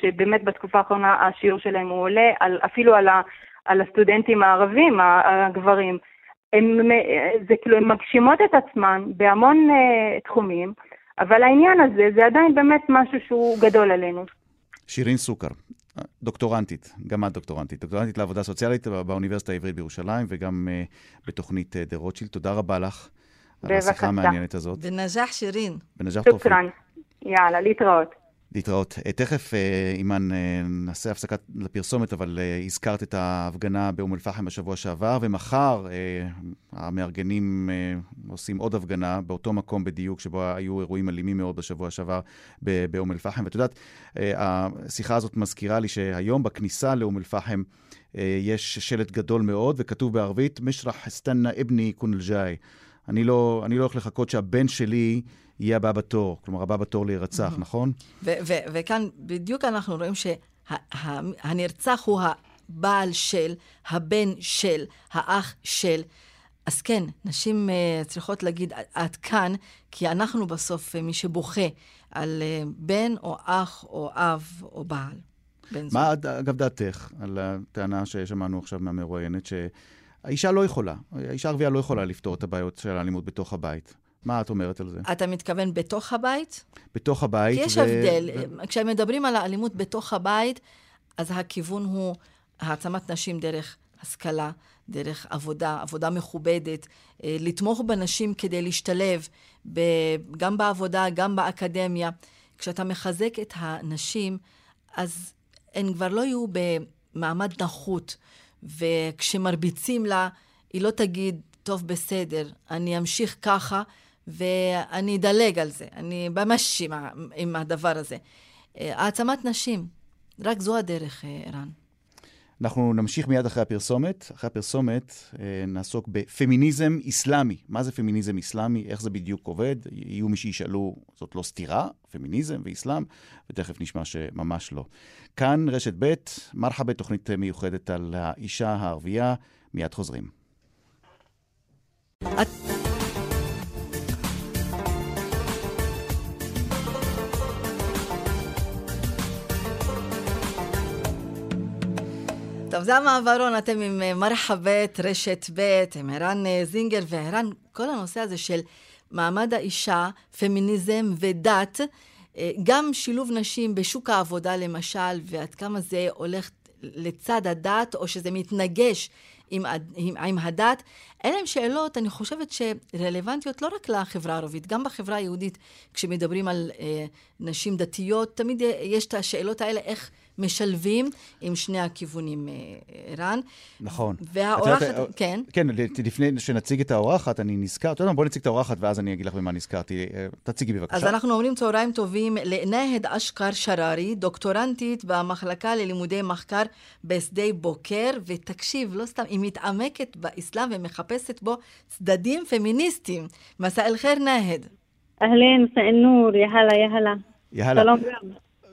שבאמת בתקופה האחרונה השיעור שלהם הוא עולה, על, אפילו על, ה, על הסטודנטים הערבים, הגברים. הם, אה, זה כאילו, הן מגשימות את עצמן בהמון אה, תחומים, אבל העניין הזה זה עדיין באמת משהו שהוא גדול עלינו. שירין סוכר, דוקטורנטית, גם את דוקטורנטית, דוקטורנטית לעבודה סוציאלית באוניברסיטה העברית בירושלים וגם uh, בתוכנית דה רוטשילד. תודה רבה לך על בבקשה. השיחה המעניינת הזאת. בנג'אח שירין. בנג'אח תופי. שוכרן. יאללה, להתראות. להתראות. אה, תכף, אה, אימאן, אה, נעשה הפסקת לפרסומת, אבל הזכרת את ההפגנה באום אל-פחם בשבוע שעבר, ומחר המארגנים עושים עוד הפגנה באותו מקום בדיוק, שבו היו אירועים אלימים מאוד בשבוע שעבר באום אל-פחם. ואת יודעת, השיחה הזאת מזכירה לי שהיום בכניסה לאום אל-פחם יש שלט גדול מאוד, וכתוב בערבית, משרח אסתנה אבני קון אל-ג'אי. אני לא, אני לא הולך לחכות שהבן שלי יהיה הבא בתור, כלומר, הבא בתור להירצח, נכון? ו- ו- וכאן בדיוק אנחנו רואים שהנרצח הוא הבעל של, הבן של, האח של. אז כן, נשים uh, צריכות להגיד עד כאן, כי אנחנו בסוף uh, מי שבוכה על uh, בן או אח או אב או בעל. בן זוג. מה, אגב, דעתך על הטענה ששמענו עכשיו מהמרואיינת, שהאישה לא יכולה, האישה הערבייה לא יכולה לפתור את הבעיות של האלימות בתוך הבית? מה את אומרת על זה? אתה מתכוון בתוך הבית? בתוך הבית. כי יש ו- הבדל. ו- כשמדברים על האלימות בתוך הבית, אז הכיוון הוא העצמת נשים דרך השכלה, דרך עבודה, עבודה מכובדת, אה, לתמוך בנשים כדי להשתלב ב- גם בעבודה, גם באקדמיה. כשאתה מחזק את הנשים, אז הן כבר לא יהיו במעמד נחות, וכשמרביצים לה, היא לא תגיד, טוב, בסדר, אני אמשיך ככה, ואני אדלג על זה. אני ממש עם, עם הדבר הזה. אה, העצמת נשים, רק זו הדרך, אה, ערן. אנחנו נמשיך מיד אחרי הפרסומת. אחרי הפרסומת אה, נעסוק בפמיניזם איסלאמי. מה זה פמיניזם איסלאמי? איך זה בדיוק עובד? יהיו מי שישאלו, זאת לא סתירה, פמיניזם ואיסלאם, ותכף נשמע שממש לא. כאן רשת ב', מרחבה, תוכנית מיוחדת על האישה הערבייה. מיד חוזרים. טוב, זה המעברון, אתם עם אה, מרחבת, רשת ב', עם ערן אה, זינגר, וערן, כל הנושא הזה של מעמד האישה, פמיניזם ודת, אה, גם שילוב נשים בשוק העבודה למשל, ועד כמה זה הולך לצד הדת, או שזה מתנגש עם, עם, עם הדת, אלה הן שאלות, אני חושבת שרלוונטיות לא רק לחברה הערבית, גם בחברה היהודית, כשמדברים על אה, נשים דתיות, תמיד יש את השאלות האלה, איך... משלבים עם שני הכיוונים, אה, ערן. נכון. והאורחת, יודעת, אה, כן. כן, לפני שנציג את האורחת, אני נזכר, אתה יודע מה, בואי נציג את האורחת ואז אני אגיד לך במה נזכרתי. אה, תציגי בבקשה. אז אנחנו אומרים צהריים טובים לנהד אשכר שררי, דוקטורנטית במחלקה ללימודי מחקר בשדה בוקר, ותקשיב, לא סתם, היא מתעמקת באסלאם ומחפשת בו צדדים פמיניסטיים. מסע אל חיר נהד. אהלן, מסע אל-נור, יהלה, יהלה. יהלה. שלום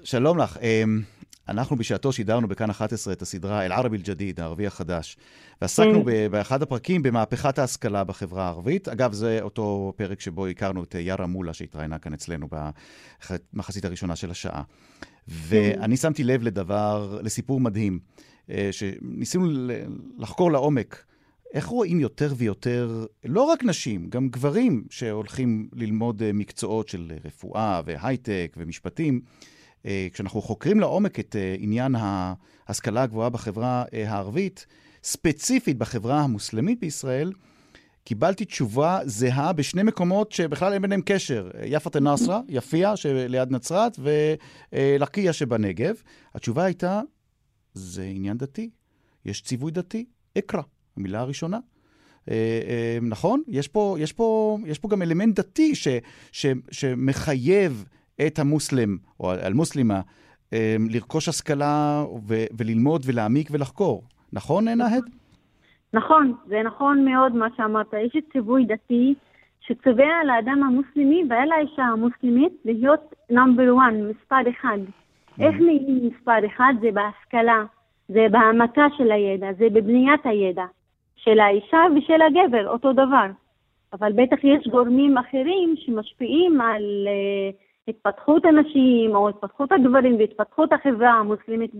שלום לך. אנחנו בשעתו שידרנו בכאן 11 את הסדרה אל-ערבי אל-ג'דיד, הערבי החדש, ועסקנו כן. באחד הפרקים במהפכת ההשכלה בחברה הערבית. אגב, זה אותו פרק שבו הכרנו את יארה מולה, שהתראיינה כאן אצלנו במחצית הראשונה של השעה. ואני שמתי לב לדבר, לסיפור מדהים, אה, שניסינו לחקור לעומק. איך רואים יותר ויותר, לא רק נשים, גם גברים שהולכים ללמוד אה, מקצועות של רפואה והייטק ומשפטים, כשאנחנו חוקרים לעומק את אה, עניין ההשכלה הגבוהה בחברה אה, הערבית, ספציפית בחברה המוסלמית בישראל, קיבלתי תשובה זהה בשני מקומות שבכלל אין ביניהם קשר. יפת א-נאסרה, יפיע שליד נצרת, ולקיה שבנגב. התשובה הייתה, זה עניין דתי. יש ציווי דתי, אקרא, המילה הראשונה. נכון? יש פה, יש פה, יש פה גם אלמנט דתי ש, ש, שמחייב את המוסלם, או אל-מוסלימה, אמ, לרכוש השכלה ו- וללמוד ולהעמיק ולחקור. נכון, נהד? נכון, זה נכון מאוד מה שאמרת. יש ציווי דתי שצובע לאדם המוסלמי ועל האישה המוסלמית להיות נאמבר 1, מספר אחד. Mm-hmm. איך נהיים מספר אחד? זה בהשכלה, זה בהעמקה של הידע, זה בבניית הידע של האישה ושל הגבר, אותו דבר. אבל בטח יש גורמים אחרים שמשפיעים על uh, התפתחות הנשים או התפתחות הגברים והתפתחות החברה המוסלמית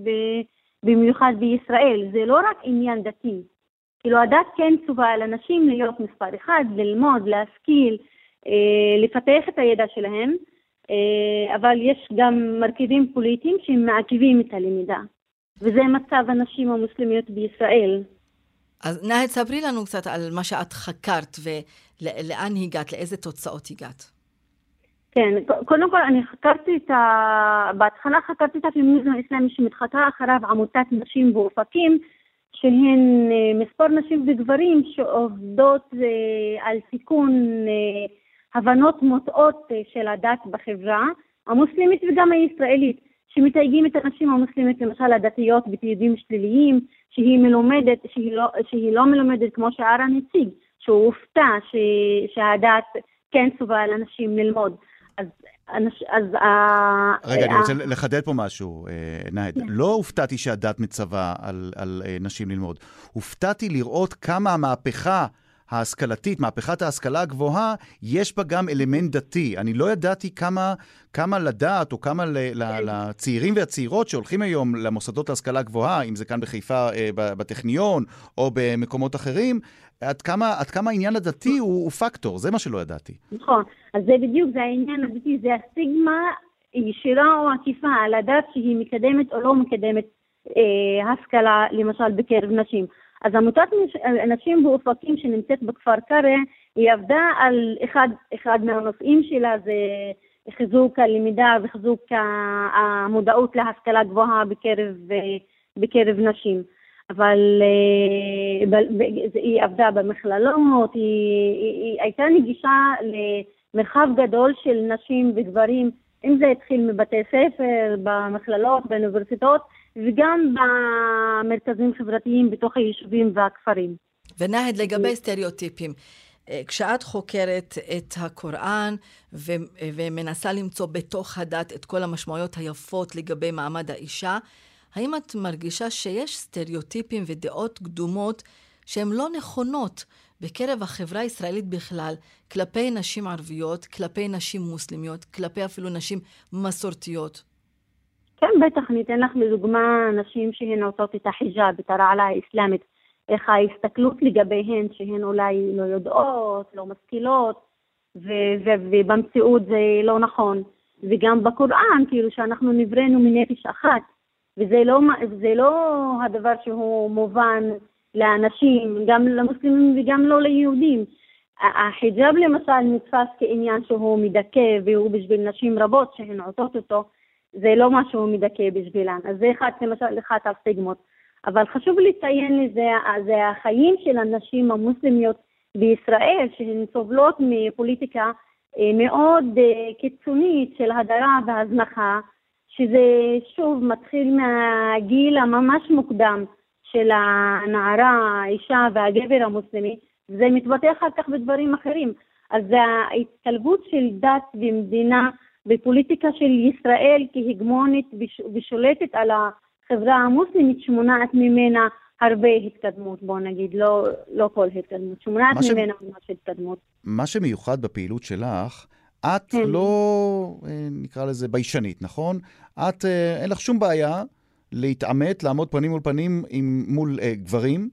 במיוחד בישראל. זה לא רק עניין דתי. כאילו הדת כן צווה על אנשים להיות מספר אחד, ללמוד, להשכיל, אה, לפתח את הידע שלהם, אה, אבל יש גם מרכיבים פוליטיים שמעכבים את הלמידה. וזה מצב הנשים המוסלמיות בישראל. אז נהד, ספרי לנו קצת על מה שאת חקרת ולאן הגעת, לאיזה תוצאות הגעת. כן, קודם כל אני חקרתי את ה... בהתחלה חקרתי את הפמיניזם האסלאמי שמתחתה אחריו עמותת נשים באופקים, שהן אה, מספר נשים וגברים שעובדות אה, על תיקון אה, הבנות מוטעות של הדת בחברה המוסלמית וגם הישראלית, שמתייגים את הנשים המוסלמית, למשל הדתיות, בתיעודים שליליים, שהיא מלומדת, שהיא לא, שהיא לא מלומדת כמו שהארן הציג, שהוא הופתע ש, שהדת כן על אנשים ללמוד. אז... אז רגע, אני רוצה לחדד פה משהו, אה, נהד. כן. לא הופתעתי שהדת מצווה על אה, נשים ללמוד. הופתעתי לראות כמה המהפכה ההשכלתית, מהפכת ההשכלה הגבוהה, יש בה גם אלמנט דתי. אני לא ידעתי כמה, כמה לדעת, או כמה ל, ל, כן. לצעירים והצעירות שהולכים היום למוסדות להשכלה גבוהה, אם זה כאן בחיפה אה, בטכניון, או במקומות אחרים, עד כמה, עד כמה העניין הדתי הוא, הוא פקטור, זה מה שלא ידעתי. נכון, אז זה בדיוק, זה העניין הדתי, זה הסטיגמה ישירה או עקיפה על הדת שהיא מקדמת או לא מקדמת אה, השכלה, למשל בקרב נשים. אז עמותת נשים באופקים שנמצאת בכפר קרע, היא עבדה על אחד, אחד מהנושאים שלה זה חיזוק הלמידה וחיזוק המודעות להשכלה גבוהה בקרב, בקרב נשים. אבל אה, היא עבדה במכללות, היא, היא, היא הייתה נגישה למרחב גדול של נשים וגברים, אם זה התחיל מבתי ספר, במכללות, באוניברסיטאות, וגם במרכזים חברתיים בתוך היישובים והכפרים. ונהד, לגבי סטריאוטיפים, אה, כשאת חוקרת את הקוראן ו- ומנסה למצוא בתוך הדת את כל המשמעויות היפות לגבי מעמד האישה, האם את מרגישה שיש סטריאוטיפים ודעות קדומות שהן לא נכונות בקרב החברה הישראלית בכלל, כלפי נשים ערביות, כלפי נשים מוסלמיות, כלפי אפילו נשים מסורתיות? כן, בטח, אני אתן לך לדוגמה נשים שהן עושות את החיג'אב, את הרעלה האסלאמית, איך ההסתכלות לגביהן, שהן אולי לא יודעות, לא משכילות, ובמציאות זה לא נכון. וגם בקוראן, כאילו שאנחנו נבראנו מנפש אחת, וזה לא, לא הדבר שהוא מובן לאנשים, גם למוסלמים וגם לא ליהודים. החיג'אב למשל נתפס כעניין שהוא מדכא והוא בשביל נשים רבות שהן עושות אותו, זה לא משהו מדכא בשבילן. אז זה אחד, למשל, אחת הסטיגמות. אבל חשוב לציין לזה, זה החיים של הנשים המוסלמיות בישראל, שהן סובלות מפוליטיקה אה, מאוד אה, קיצונית של הדרה והזנחה, שזה שוב מתחיל מהגיל הממש מוקדם של הנערה, האישה והגבר המוסלמי, זה מתבטא אחר כך בדברים אחרים. אז ההתקלבות של דת ומדינה בפוליטיקה של ישראל כהגמונית ושולטת על החברה המוסלמית שמונעת ממנה הרבה התקדמות, בוא נגיד, לא, לא כל התקדמות, שמונעת ממנה ממש התקדמות. מה שמיוחד בפעילות שלך, את כן. לא, אה, נקרא לזה, ביישנית, נכון? את, אה, אין לך שום בעיה להתעמת, לעמוד פנים מול פנים עם, מול אה, גברים,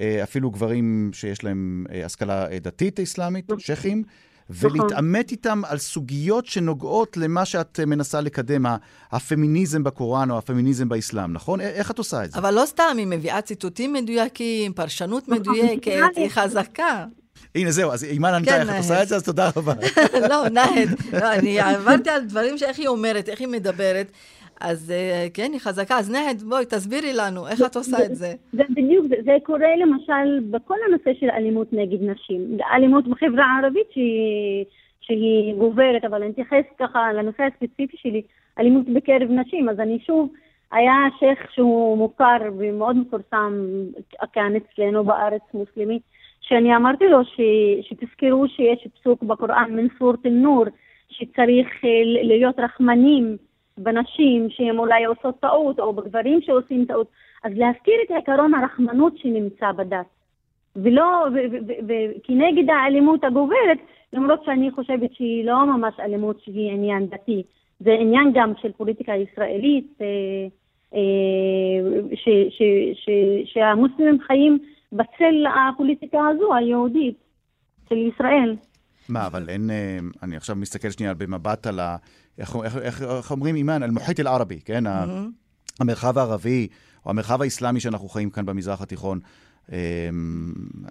אה, אפילו גברים שיש להם אה, השכלה אה, דתית אסלאמית, נכון. שייחים, נכון. ולהתעמת איתם על סוגיות שנוגעות למה שאת מנסה לקדם, הפמיניזם בקוראן או הפמיניזם באסלאם, נכון? איך את עושה את זה? אבל לא סתם, היא מביאה ציטוטים מדויקים, פרשנות נכון, מדויקת, היא חזקה. הנה, זהו, אז אימן ענתה איך את עושה את זה, אז תודה רבה. לא, נהד, לא, אני עברתי על דברים שאיך היא אומרת, איך היא מדברת. אז אה, כן, היא חזקה. אז נהד, בואי, תסבירי לנו, איך את עושה את זה? זה בדיוק, זה, קורה למשל בכל הנושא של אלימות נגד נשים. אלימות בחברה הערבית שהיא, שהיא גוברת, אבל אני אתייחס ככה לנושא הספציפי שלי, אלימות בקרב נשים. אז אני שוב, היה שייח' שהוא מוכר ומאוד מפורסם כאן אצלנו בארץ מוסלמי, שאני אמרתי לו ש, שתזכרו שיש פסוק בקוראן מן סורת אל-נור, שצריך אה, להיות רחמנים בנשים שהן אולי עושות טעות, או בגברים שעושים טעות, אז להזכיר את עקרון הרחמנות שנמצא בדת. ולא, וכנגד האלימות הגוברת, למרות שאני חושבת שהיא לא ממש אלימות שהיא עניין דתי, זה עניין גם של פוליטיקה ישראלית, אה, אה, ש, ש, ש, שהמוסלמים חיים בצל הפוליטיקה הזו, היהודית, של ישראל. מה, אבל אין... אה, אני עכשיו מסתכל שנייה במבט על ה... איך, איך, איך, איך אומרים, אימאן? אל-מוחית אל-ערבי, כן? Mm-hmm. המרחב הערבי, או המרחב האסלאמי שאנחנו חיים כאן במזרח התיכון. אמ,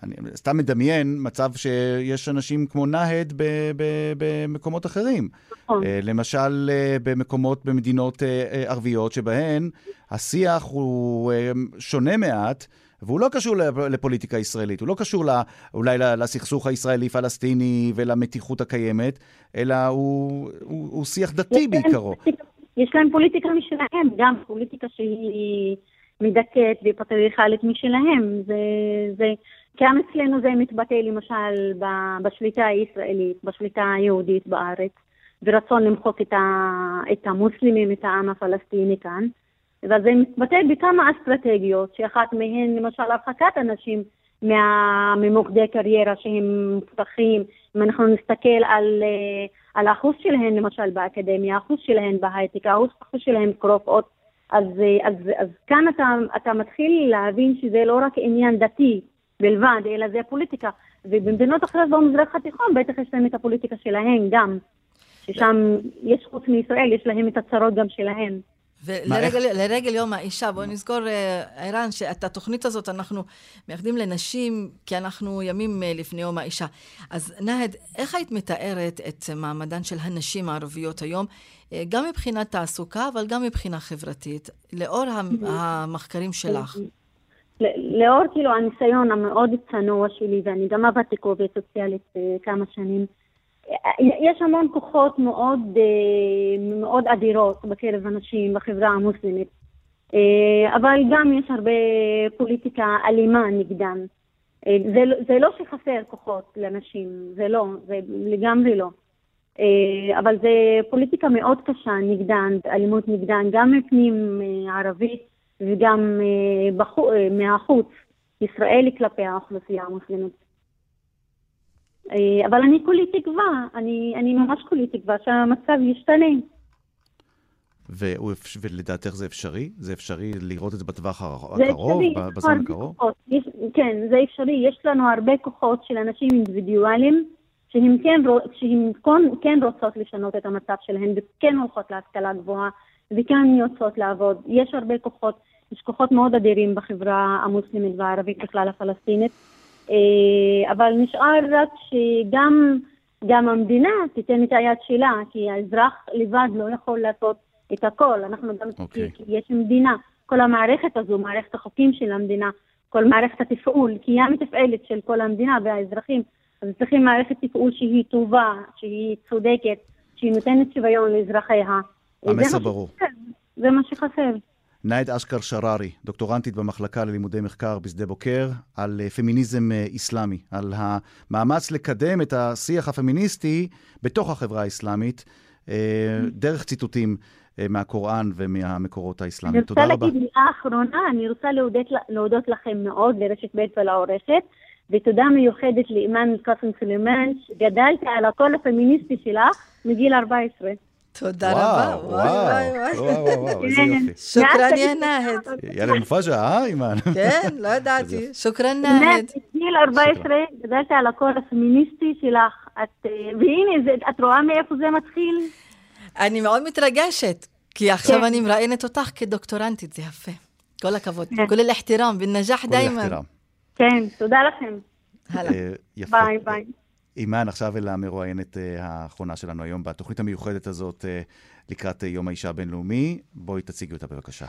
אני סתם מדמיין מצב שיש אנשים כמו נהד במקומות אחרים. נכון. אה, למשל, אה, במקומות, במדינות ערביות, שבהן השיח הוא שונה מעט. והוא לא קשור לפוליטיקה ישראלית, הוא לא קשור לא, אולי לסכסוך הישראלי-פלסטיני ולמתיחות הקיימת, אלא הוא, הוא, הוא שיח דתי בעיקרו. יש להם פוליטיקה משלהם, גם פוליטיקה שהיא מדכאת ופטריארכלית משלהם. זה, זה, גם אצלנו זה מתבטא למשל בשליטה הישראלית, בשליטה היהודית בארץ, ורצון למחוק את, ה, את המוסלמים, את העם הפלסטיני כאן. וזה מתבטא בכמה אסטרטגיות, שאחת מהן למשל הרחקת אנשים מה, ממוקדי קריירה שהם מפתחים. אם אנחנו נסתכל על, אה, על האחוז שלהן למשל באקדמיה, האחוז שלהן בהייטק, האחוז שלהן כרופאות, אז, אה, אז, אז כאן אתה, אתה מתחיל להבין שזה לא רק עניין דתי בלבד, אלא זה פוליטיקה. ובמדינות אחרות במזרח התיכון בטח יש להם את הפוליטיקה שלהן גם, ששם יש חוץ מישראל, יש להם את הצרות גם שלהן. ולרגל יום האישה, בואו נזכור, אה, ערן, שאת התוכנית הזאת אנחנו מייחדים לנשים, כי אנחנו ימים אה, לפני יום האישה. אז נהד, איך היית מתארת את מעמדן של הנשים הערביות היום, אה, גם מבחינת תעסוקה, אבל גם מבחינה חברתית, לאור המחקרים שלך? לאור כאילו הניסיון המאוד צנוע שלי, ואני גם עבדתי כעובדת סוציאלית כמה שנים, יש המון כוחות מאוד, אה, מאוד אדירות בקרב הנשים בחברה המוסלמית, אה, אבל גם יש הרבה פוליטיקה אלימה נגדן. אה, זה, זה לא שחסר כוחות לנשים, זה לא, זה לגמרי לא. אבל זה פוליטיקה מאוד קשה נגדן, אלימות נגדן, גם מפנים ערבית וגם מהחוץ, ישראלי כלפי האוכלוסייה המוסלמית. אה, אבל אני כולי תקווה, אני, אני ממש כולי תקווה שהמצב ישתנה. והוא, ולדעתך זה אפשרי? זה אפשרי לראות את זה בטווח הקרוב, אפשרי, בזמן הרבה הקרוב? יש, כן, זה אפשרי. יש לנו הרבה כוחות של אנשים אינדיבידואלים, שהן כן, שהן כן, כן רוצות לשנות את המצב שלהן, וכן הולכות להשכלה גבוהה, וכן יוצאות לעבוד. יש הרבה כוחות, יש כוחות מאוד אדירים בחברה המוסלמית והערבית בכלל הפלסטינית, אבל נשאר רק שגם גם המדינה תיתן את היד שלה, כי האזרח לבד לא יכול לעשות את הכל. אנחנו גם, אוקיי. כי יש מדינה, כל המערכת הזו, מערכת החוקים של המדינה, כל מערכת התפעול, כי היא המתפעלת של כל המדינה והאזרחים, אז צריכים מערכת תפעול שהיא טובה, שהיא צודקת, שהיא נותנת שוויון לאזרחיה. זה המסר ברור. זה מה שחסר. נאהד אשכר שררי, דוקטורנטית במחלקה ללימודי מחקר בשדה בוקר, על אה, פמיניזם אה, איסלאמי, על המאמץ לקדם את השיח הפמיניסטי בתוך החברה האסלאמית, אה, דרך ציטוטים מהקוראן ומהמקורות אני האסלאמיים. רוצה תודה רבה. להגיד מילה אחרונה, אני רוצה להודות, להודות לכם מאוד, לרשת ב' ולעורכת, ותודה מיוחדת לאימאן קאסם סלימאן, שגדלתי על הקול הפמיניסטי שלך מגיל 14. תודה וואו, רבה. וואי, וואי, וואו, וואי. וואו, וואו, איזה כן. יופי. שוכרן יא מאז נאהד. יאללה מופג'ה, אה, אימאן? כן, לא ידעתי. שוכרן באמת, נאהד. בגיל 14 גדלתי על הקול הפמיניסטי שלך, את, אה, והנה, זה- את רואה מאיפה זה מתחיל? אני מאוד מתרגשת, כי עכשיו כן. אני מראיינת אותך כדוקטורנטית, זה יפה. כל הכבוד. כן. כל الاحترام بالنجاح כל דיימן. החתירה. כן, תודה לכם. הלאה. אה, יפה. ביי ביי. אימאן, עכשיו אל המרואיינת אה, האחרונה שלנו היום בתוכנית המיוחדת הזאת אה, לקראת אה, יום האישה הבינלאומי. בואי תציגי אותה בבקשה.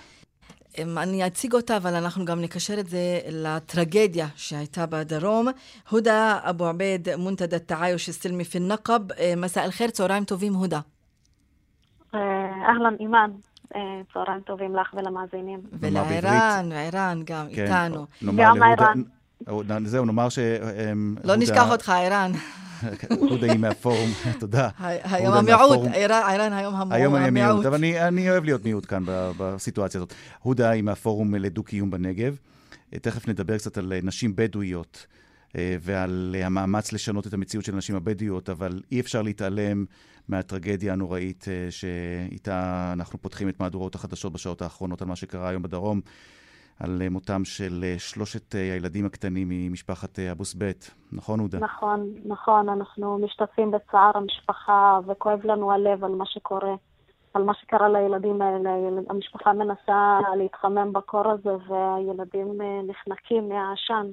אמ, אני אציג אותה, אבל אנחנו גם נקשר את זה לטרגדיה שהייתה בדרום. הודא אבו עבד, מונתדה תעאיוש הסלמי פי נקב. מסע אל-חיר, צהריים טובים, הודא. אהלן, אימאן. צהריים טובים לך ולמאזינים. ולעירן, עירן גם כן, איתנו. גם עירן. זהו, נאמר ש... אמ, לא נשכח אותך, ערן. הודה היא מהפורום, תודה. היום המיעוט, ערן היום המו- היום אני מיעוט, המיעוט. אבל אני, אוהב להיות מיעוט כאן בסיטואציה הזאת. הודה היא מהפורום לדו-קיום בנגב. אה, תכף נדבר קצת על אה, נשים בדואיות אה, ועל המאמץ לשנות את המציאות של הנשים הבדואיות, אבל אי אפשר להתעלם מהטרגדיה הנוראית שאיתה אנחנו פותחים את מהדורות החדשות בשעות האחרונות על מה שקרה היום בדרום, על אה, מותם של אה, שלושת אה, הילדים הקטנים ממשפחת אה, אבוס בית. נכון, הודה? נכון, נכון, אנחנו משתתפים בצער המשפחה וכואב לנו הלב על מה שקורה, על מה שקרה לילדים האלה. המשפחה מנסה להתחמם בקור הזה והילדים נחנקים מהעשן.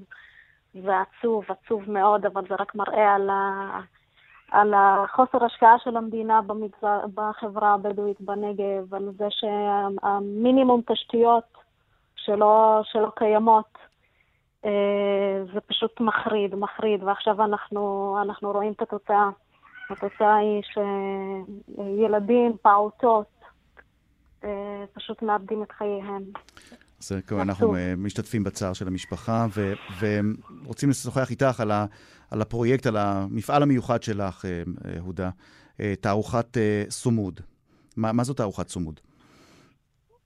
זה עצוב, עצוב מאוד, אבל זה רק מראה על, ה... על החוסר השקעה של המדינה במגזר, בחברה הבדואית בנגב, על זה שהמינימום תשתיות שלא, שלא קיימות. אה, זה פשוט מחריד, מחריד, ועכשיו אנחנו, אנחנו רואים את התוצאה. התוצאה היא שילדים, פעוטות, אה, פשוט מאבדים את חייהם. אז כמובן, אנחנו. אה, משתתפים בצער של המשפחה, ו- ורוצים לשוחח איתך על, ה- על הפרויקט, על המפעל המיוחד שלך, הודה, תערוכת סומוד. מה, מה זו תערוכת סומוד?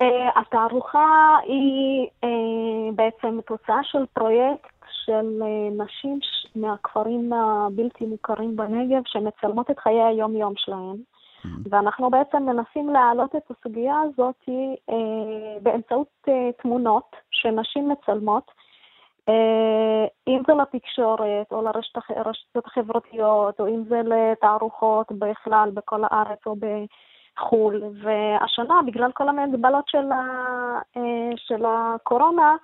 אה, התערוכה היא אה, בעצם תוצאה של פרויקט של אה, נשים מהכפרים הבלתי מוכרים בנגב שמצלמות את חיי היום-יום שלהן. ואנחנו בעצם מנסים להעלות את הסוגיה הזאת באמצעות תמונות שנשים מצלמות, אם זה לתקשורת או לרשתות החברתיות, או אם זה לתערוכות בכלל בכל הארץ או בחו"ל. והשנה, בגלל כל המגבלות של, ה, אה, של הקורונה,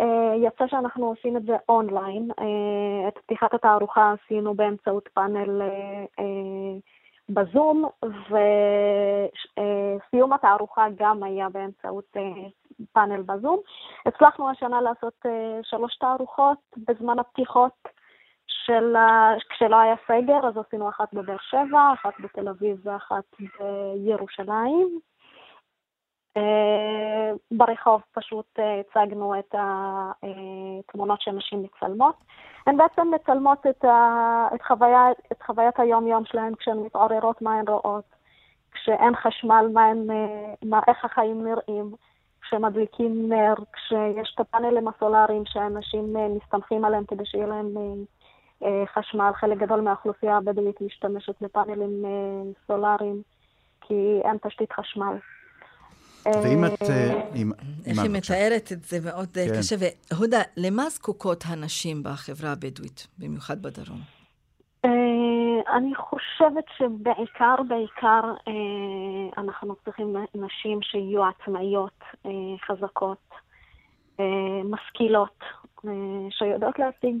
אה, יצא שאנחנו עושים את זה אונליין. אה, את פתיחת התערוכה עשינו באמצעות פאנל בזום, וסיום התערוכה גם היה באמצעות פאנל בזום. הצלחנו השנה לעשות שלוש תערוכות בזמן הפתיחות של, כשלא היה סגר, אז עשינו אחת בבאר שבע, אחת בתל אביב ואחת בירושלים. אה, ברחוב פשוט אה, הצגנו את התמונות שנשים מצלמות. הן בעצם מצלמות את, ה, את, חוויה, את חוויית היום-יום שלהן כשהן מתעוררות, מה הן רואות, כשאין חשמל, מה הן, אה, מה, איך החיים נראים, כשמדליקים נר, כשיש את הפאנלים הסולאריים שאנשים אה, מסתמכים עליהם כדי שיהיה להם אה, אה, חשמל. חלק גדול מהאוכלוסייה הבדואית משתמשת בפאנלים אה, סולאריים כי אין תשתית חשמל. ואם את... אה, אם- איך היא. מתארת את זה מאוד אה, כן. קשה. והודה, למה זקוקות הנשים בחברה הבדואית, במיוחד בדרום? אה, אני חושבת שבעיקר, בעיקר אה, אנחנו צריכים נשים שיהיו עצמאיות, אה, חזקות, אה, משכילות, אה, שיודעות להשיג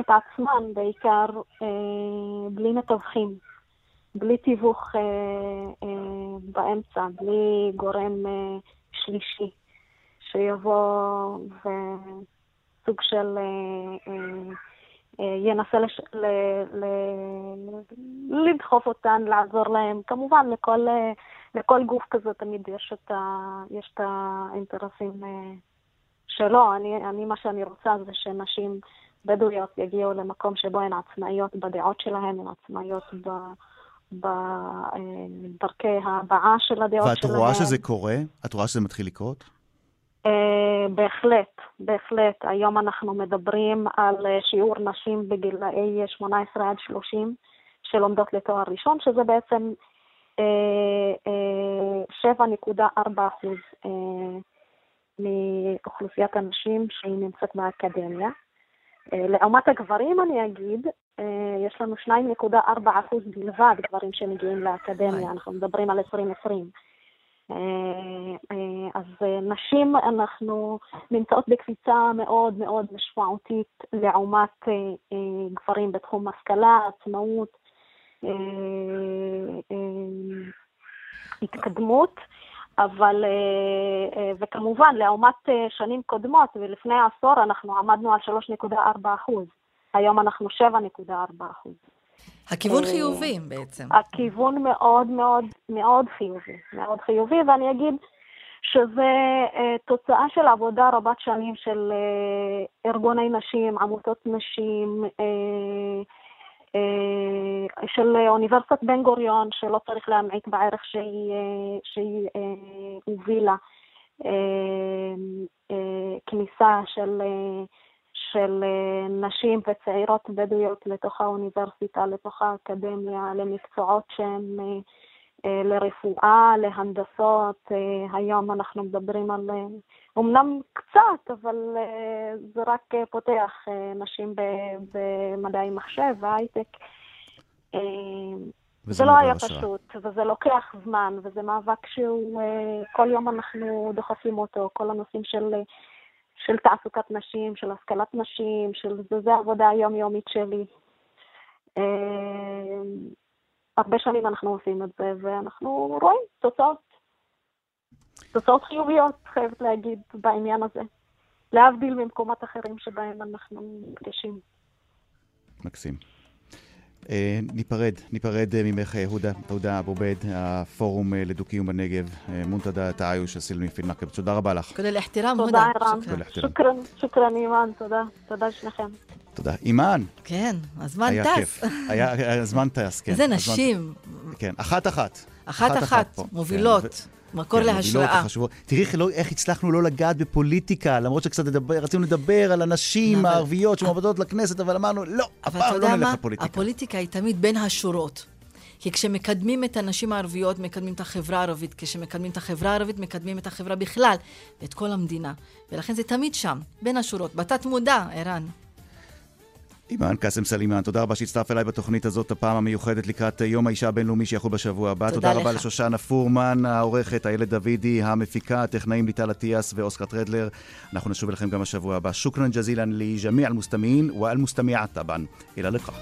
את עצמן בעיקר אה, בלי מתווכים, בלי תיווך אה, אה, באמצע, בלי גורם אה, שלישי שיבוא וסוג של... אה, אה, אה, ינסה לש... ל... ל... לדחוף אותן, לעזור להן. כמובן, לכל, אה, לכל גוף כזה תמיד יש את, ה... יש את האינטרסים אה, שלו. אני, אני, מה שאני רוצה זה שנשים בדואיות יגיעו למקום שבו הן עצמאיות בדעות שלהן, הן עצמאיות ב... בדרכי ההבעה של הדעות ואת שלהן. רואה שזה קורה? את רואה שזה מתחיל לקרות? אה, בהחלט, בהחלט. היום אנחנו מדברים על אה, שיעור נשים בגילאי 18 עד 30 שלומדות לתואר ראשון, שזה בעצם אה, אה, 7.4 אחוז אה, מאוכלוסיית הנשים שהיא נמצאת באקדמיה. אה, לעומת הגברים, אני אגיד, אה, יש לנו 2.4 אחוז בלבד גברים שמגיעים לאקדמיה, אנחנו מדברים על 2020. אה, אז נשים, אנחנו נמצאות בקפיצה מאוד מאוד משמעותית לעומת גברים בתחום השכלה, עצמאות, התקדמות, אבל, אה, אה, וכמובן, לעומת אה, שנים קודמות, ולפני עשור אנחנו עמדנו על 3.4 אחוז. היום אנחנו 7.4 אחוז. הכיוון חיובי בעצם. הכיוון מאוד מאוד מאוד חיובי, מאוד חיובי, ואני אגיד שזה אה, תוצאה של עבודה רבת שנים של ארגוני נשים, עמותות נשים, של אוניברסיטת בן גוריון, שלא צריך להמעיט בערך שהיא, אה, שהיא אה, הובילה, אה, אה, כניסה של... אה, של אה, נשים וצעירות בדואיות לתוך האוניברסיטה, לתוך האקדמיה, למקצועות שהם אה, אה, לרפואה, להנדסות. אה, היום אנחנו מדברים על, אה, אומנם קצת, אבל אה, זה רק אה, פותח אה, נשים במדעי מחשב והייטק. אה, זה לא היה השראה. פשוט, וזה לוקח זמן, וזה מאבק שהוא, אה, כל יום אנחנו דוחפים אותו, כל הנושאים של, אה, של תעסוקת נשים, של השכלת נשים, של זה, זה העבודה היומיומית שלי. הרבה שנים אנחנו עושים את זה, ואנחנו רואים תוצאות. תוצאות חיוביות, חייבת להגיד, בעניין הזה. להבדיל ממקומות אחרים שבהם אנחנו נפגשים. מקסים. Uh, ניפרד, ניפרד uh, ממך, אה, הודא, תודה, אבו עביד, הפורום uh, לדו-קיום בנגב, منتدى التعايش, السلمي في النقب. תודה רבה לך. كل الاحترام, הודא. תודה, ערן. شكرا, شكرا, אימאן, תודה. תודה לשניכם. תודה. אימאן, כן, הזמן היה טס. כיף. היה, היה- הזמן טס, כן. איזה הזמן- נשים, כן, אחת-אחת. אחת-אחת. מובילות, כן, מקור כן, להשראה. תראי איך לא- איך הצלחנו לא לגעת בפוליטיקה, למרות שקצת לדבר, רצינו לדבר על הנשים אבל- הערביות שמועמדות לכנסת, אבל אמרנו, לא, אף אבל אתה פעם לא יודע נלך מה? לפוליטיקה. הפוליטיקה היא תמיד בין השורות. כי כשמקדמים את הנשים הערביות, מקדמים את החברה הערבית. כשמקדמים את החברה הערבית, מקדמים את החברה בכלל, ואת כל המדינה. ולכן זה תמיד שם, בין השורות, בתת מודע, ערן. אימאן קאסם סלימאן, תודה רבה שהצטרף אליי בתוכנית הזאת, הפעם המיוחדת לקראת אה, יום האישה הבינלאומי שיחול בשבוע הבא. תודה, תודה רבה לשושנה פורמן, העורכת, איילת דוידי, המפיקה, הטכנאים ליטל אטיאס ואוסקר טרדלר. אנחנו נשוב אליכם גם השבוע הבא. شكرا جزيلا ل لجميع المستمعين والمستمعات أيضا. إلى اللقاء.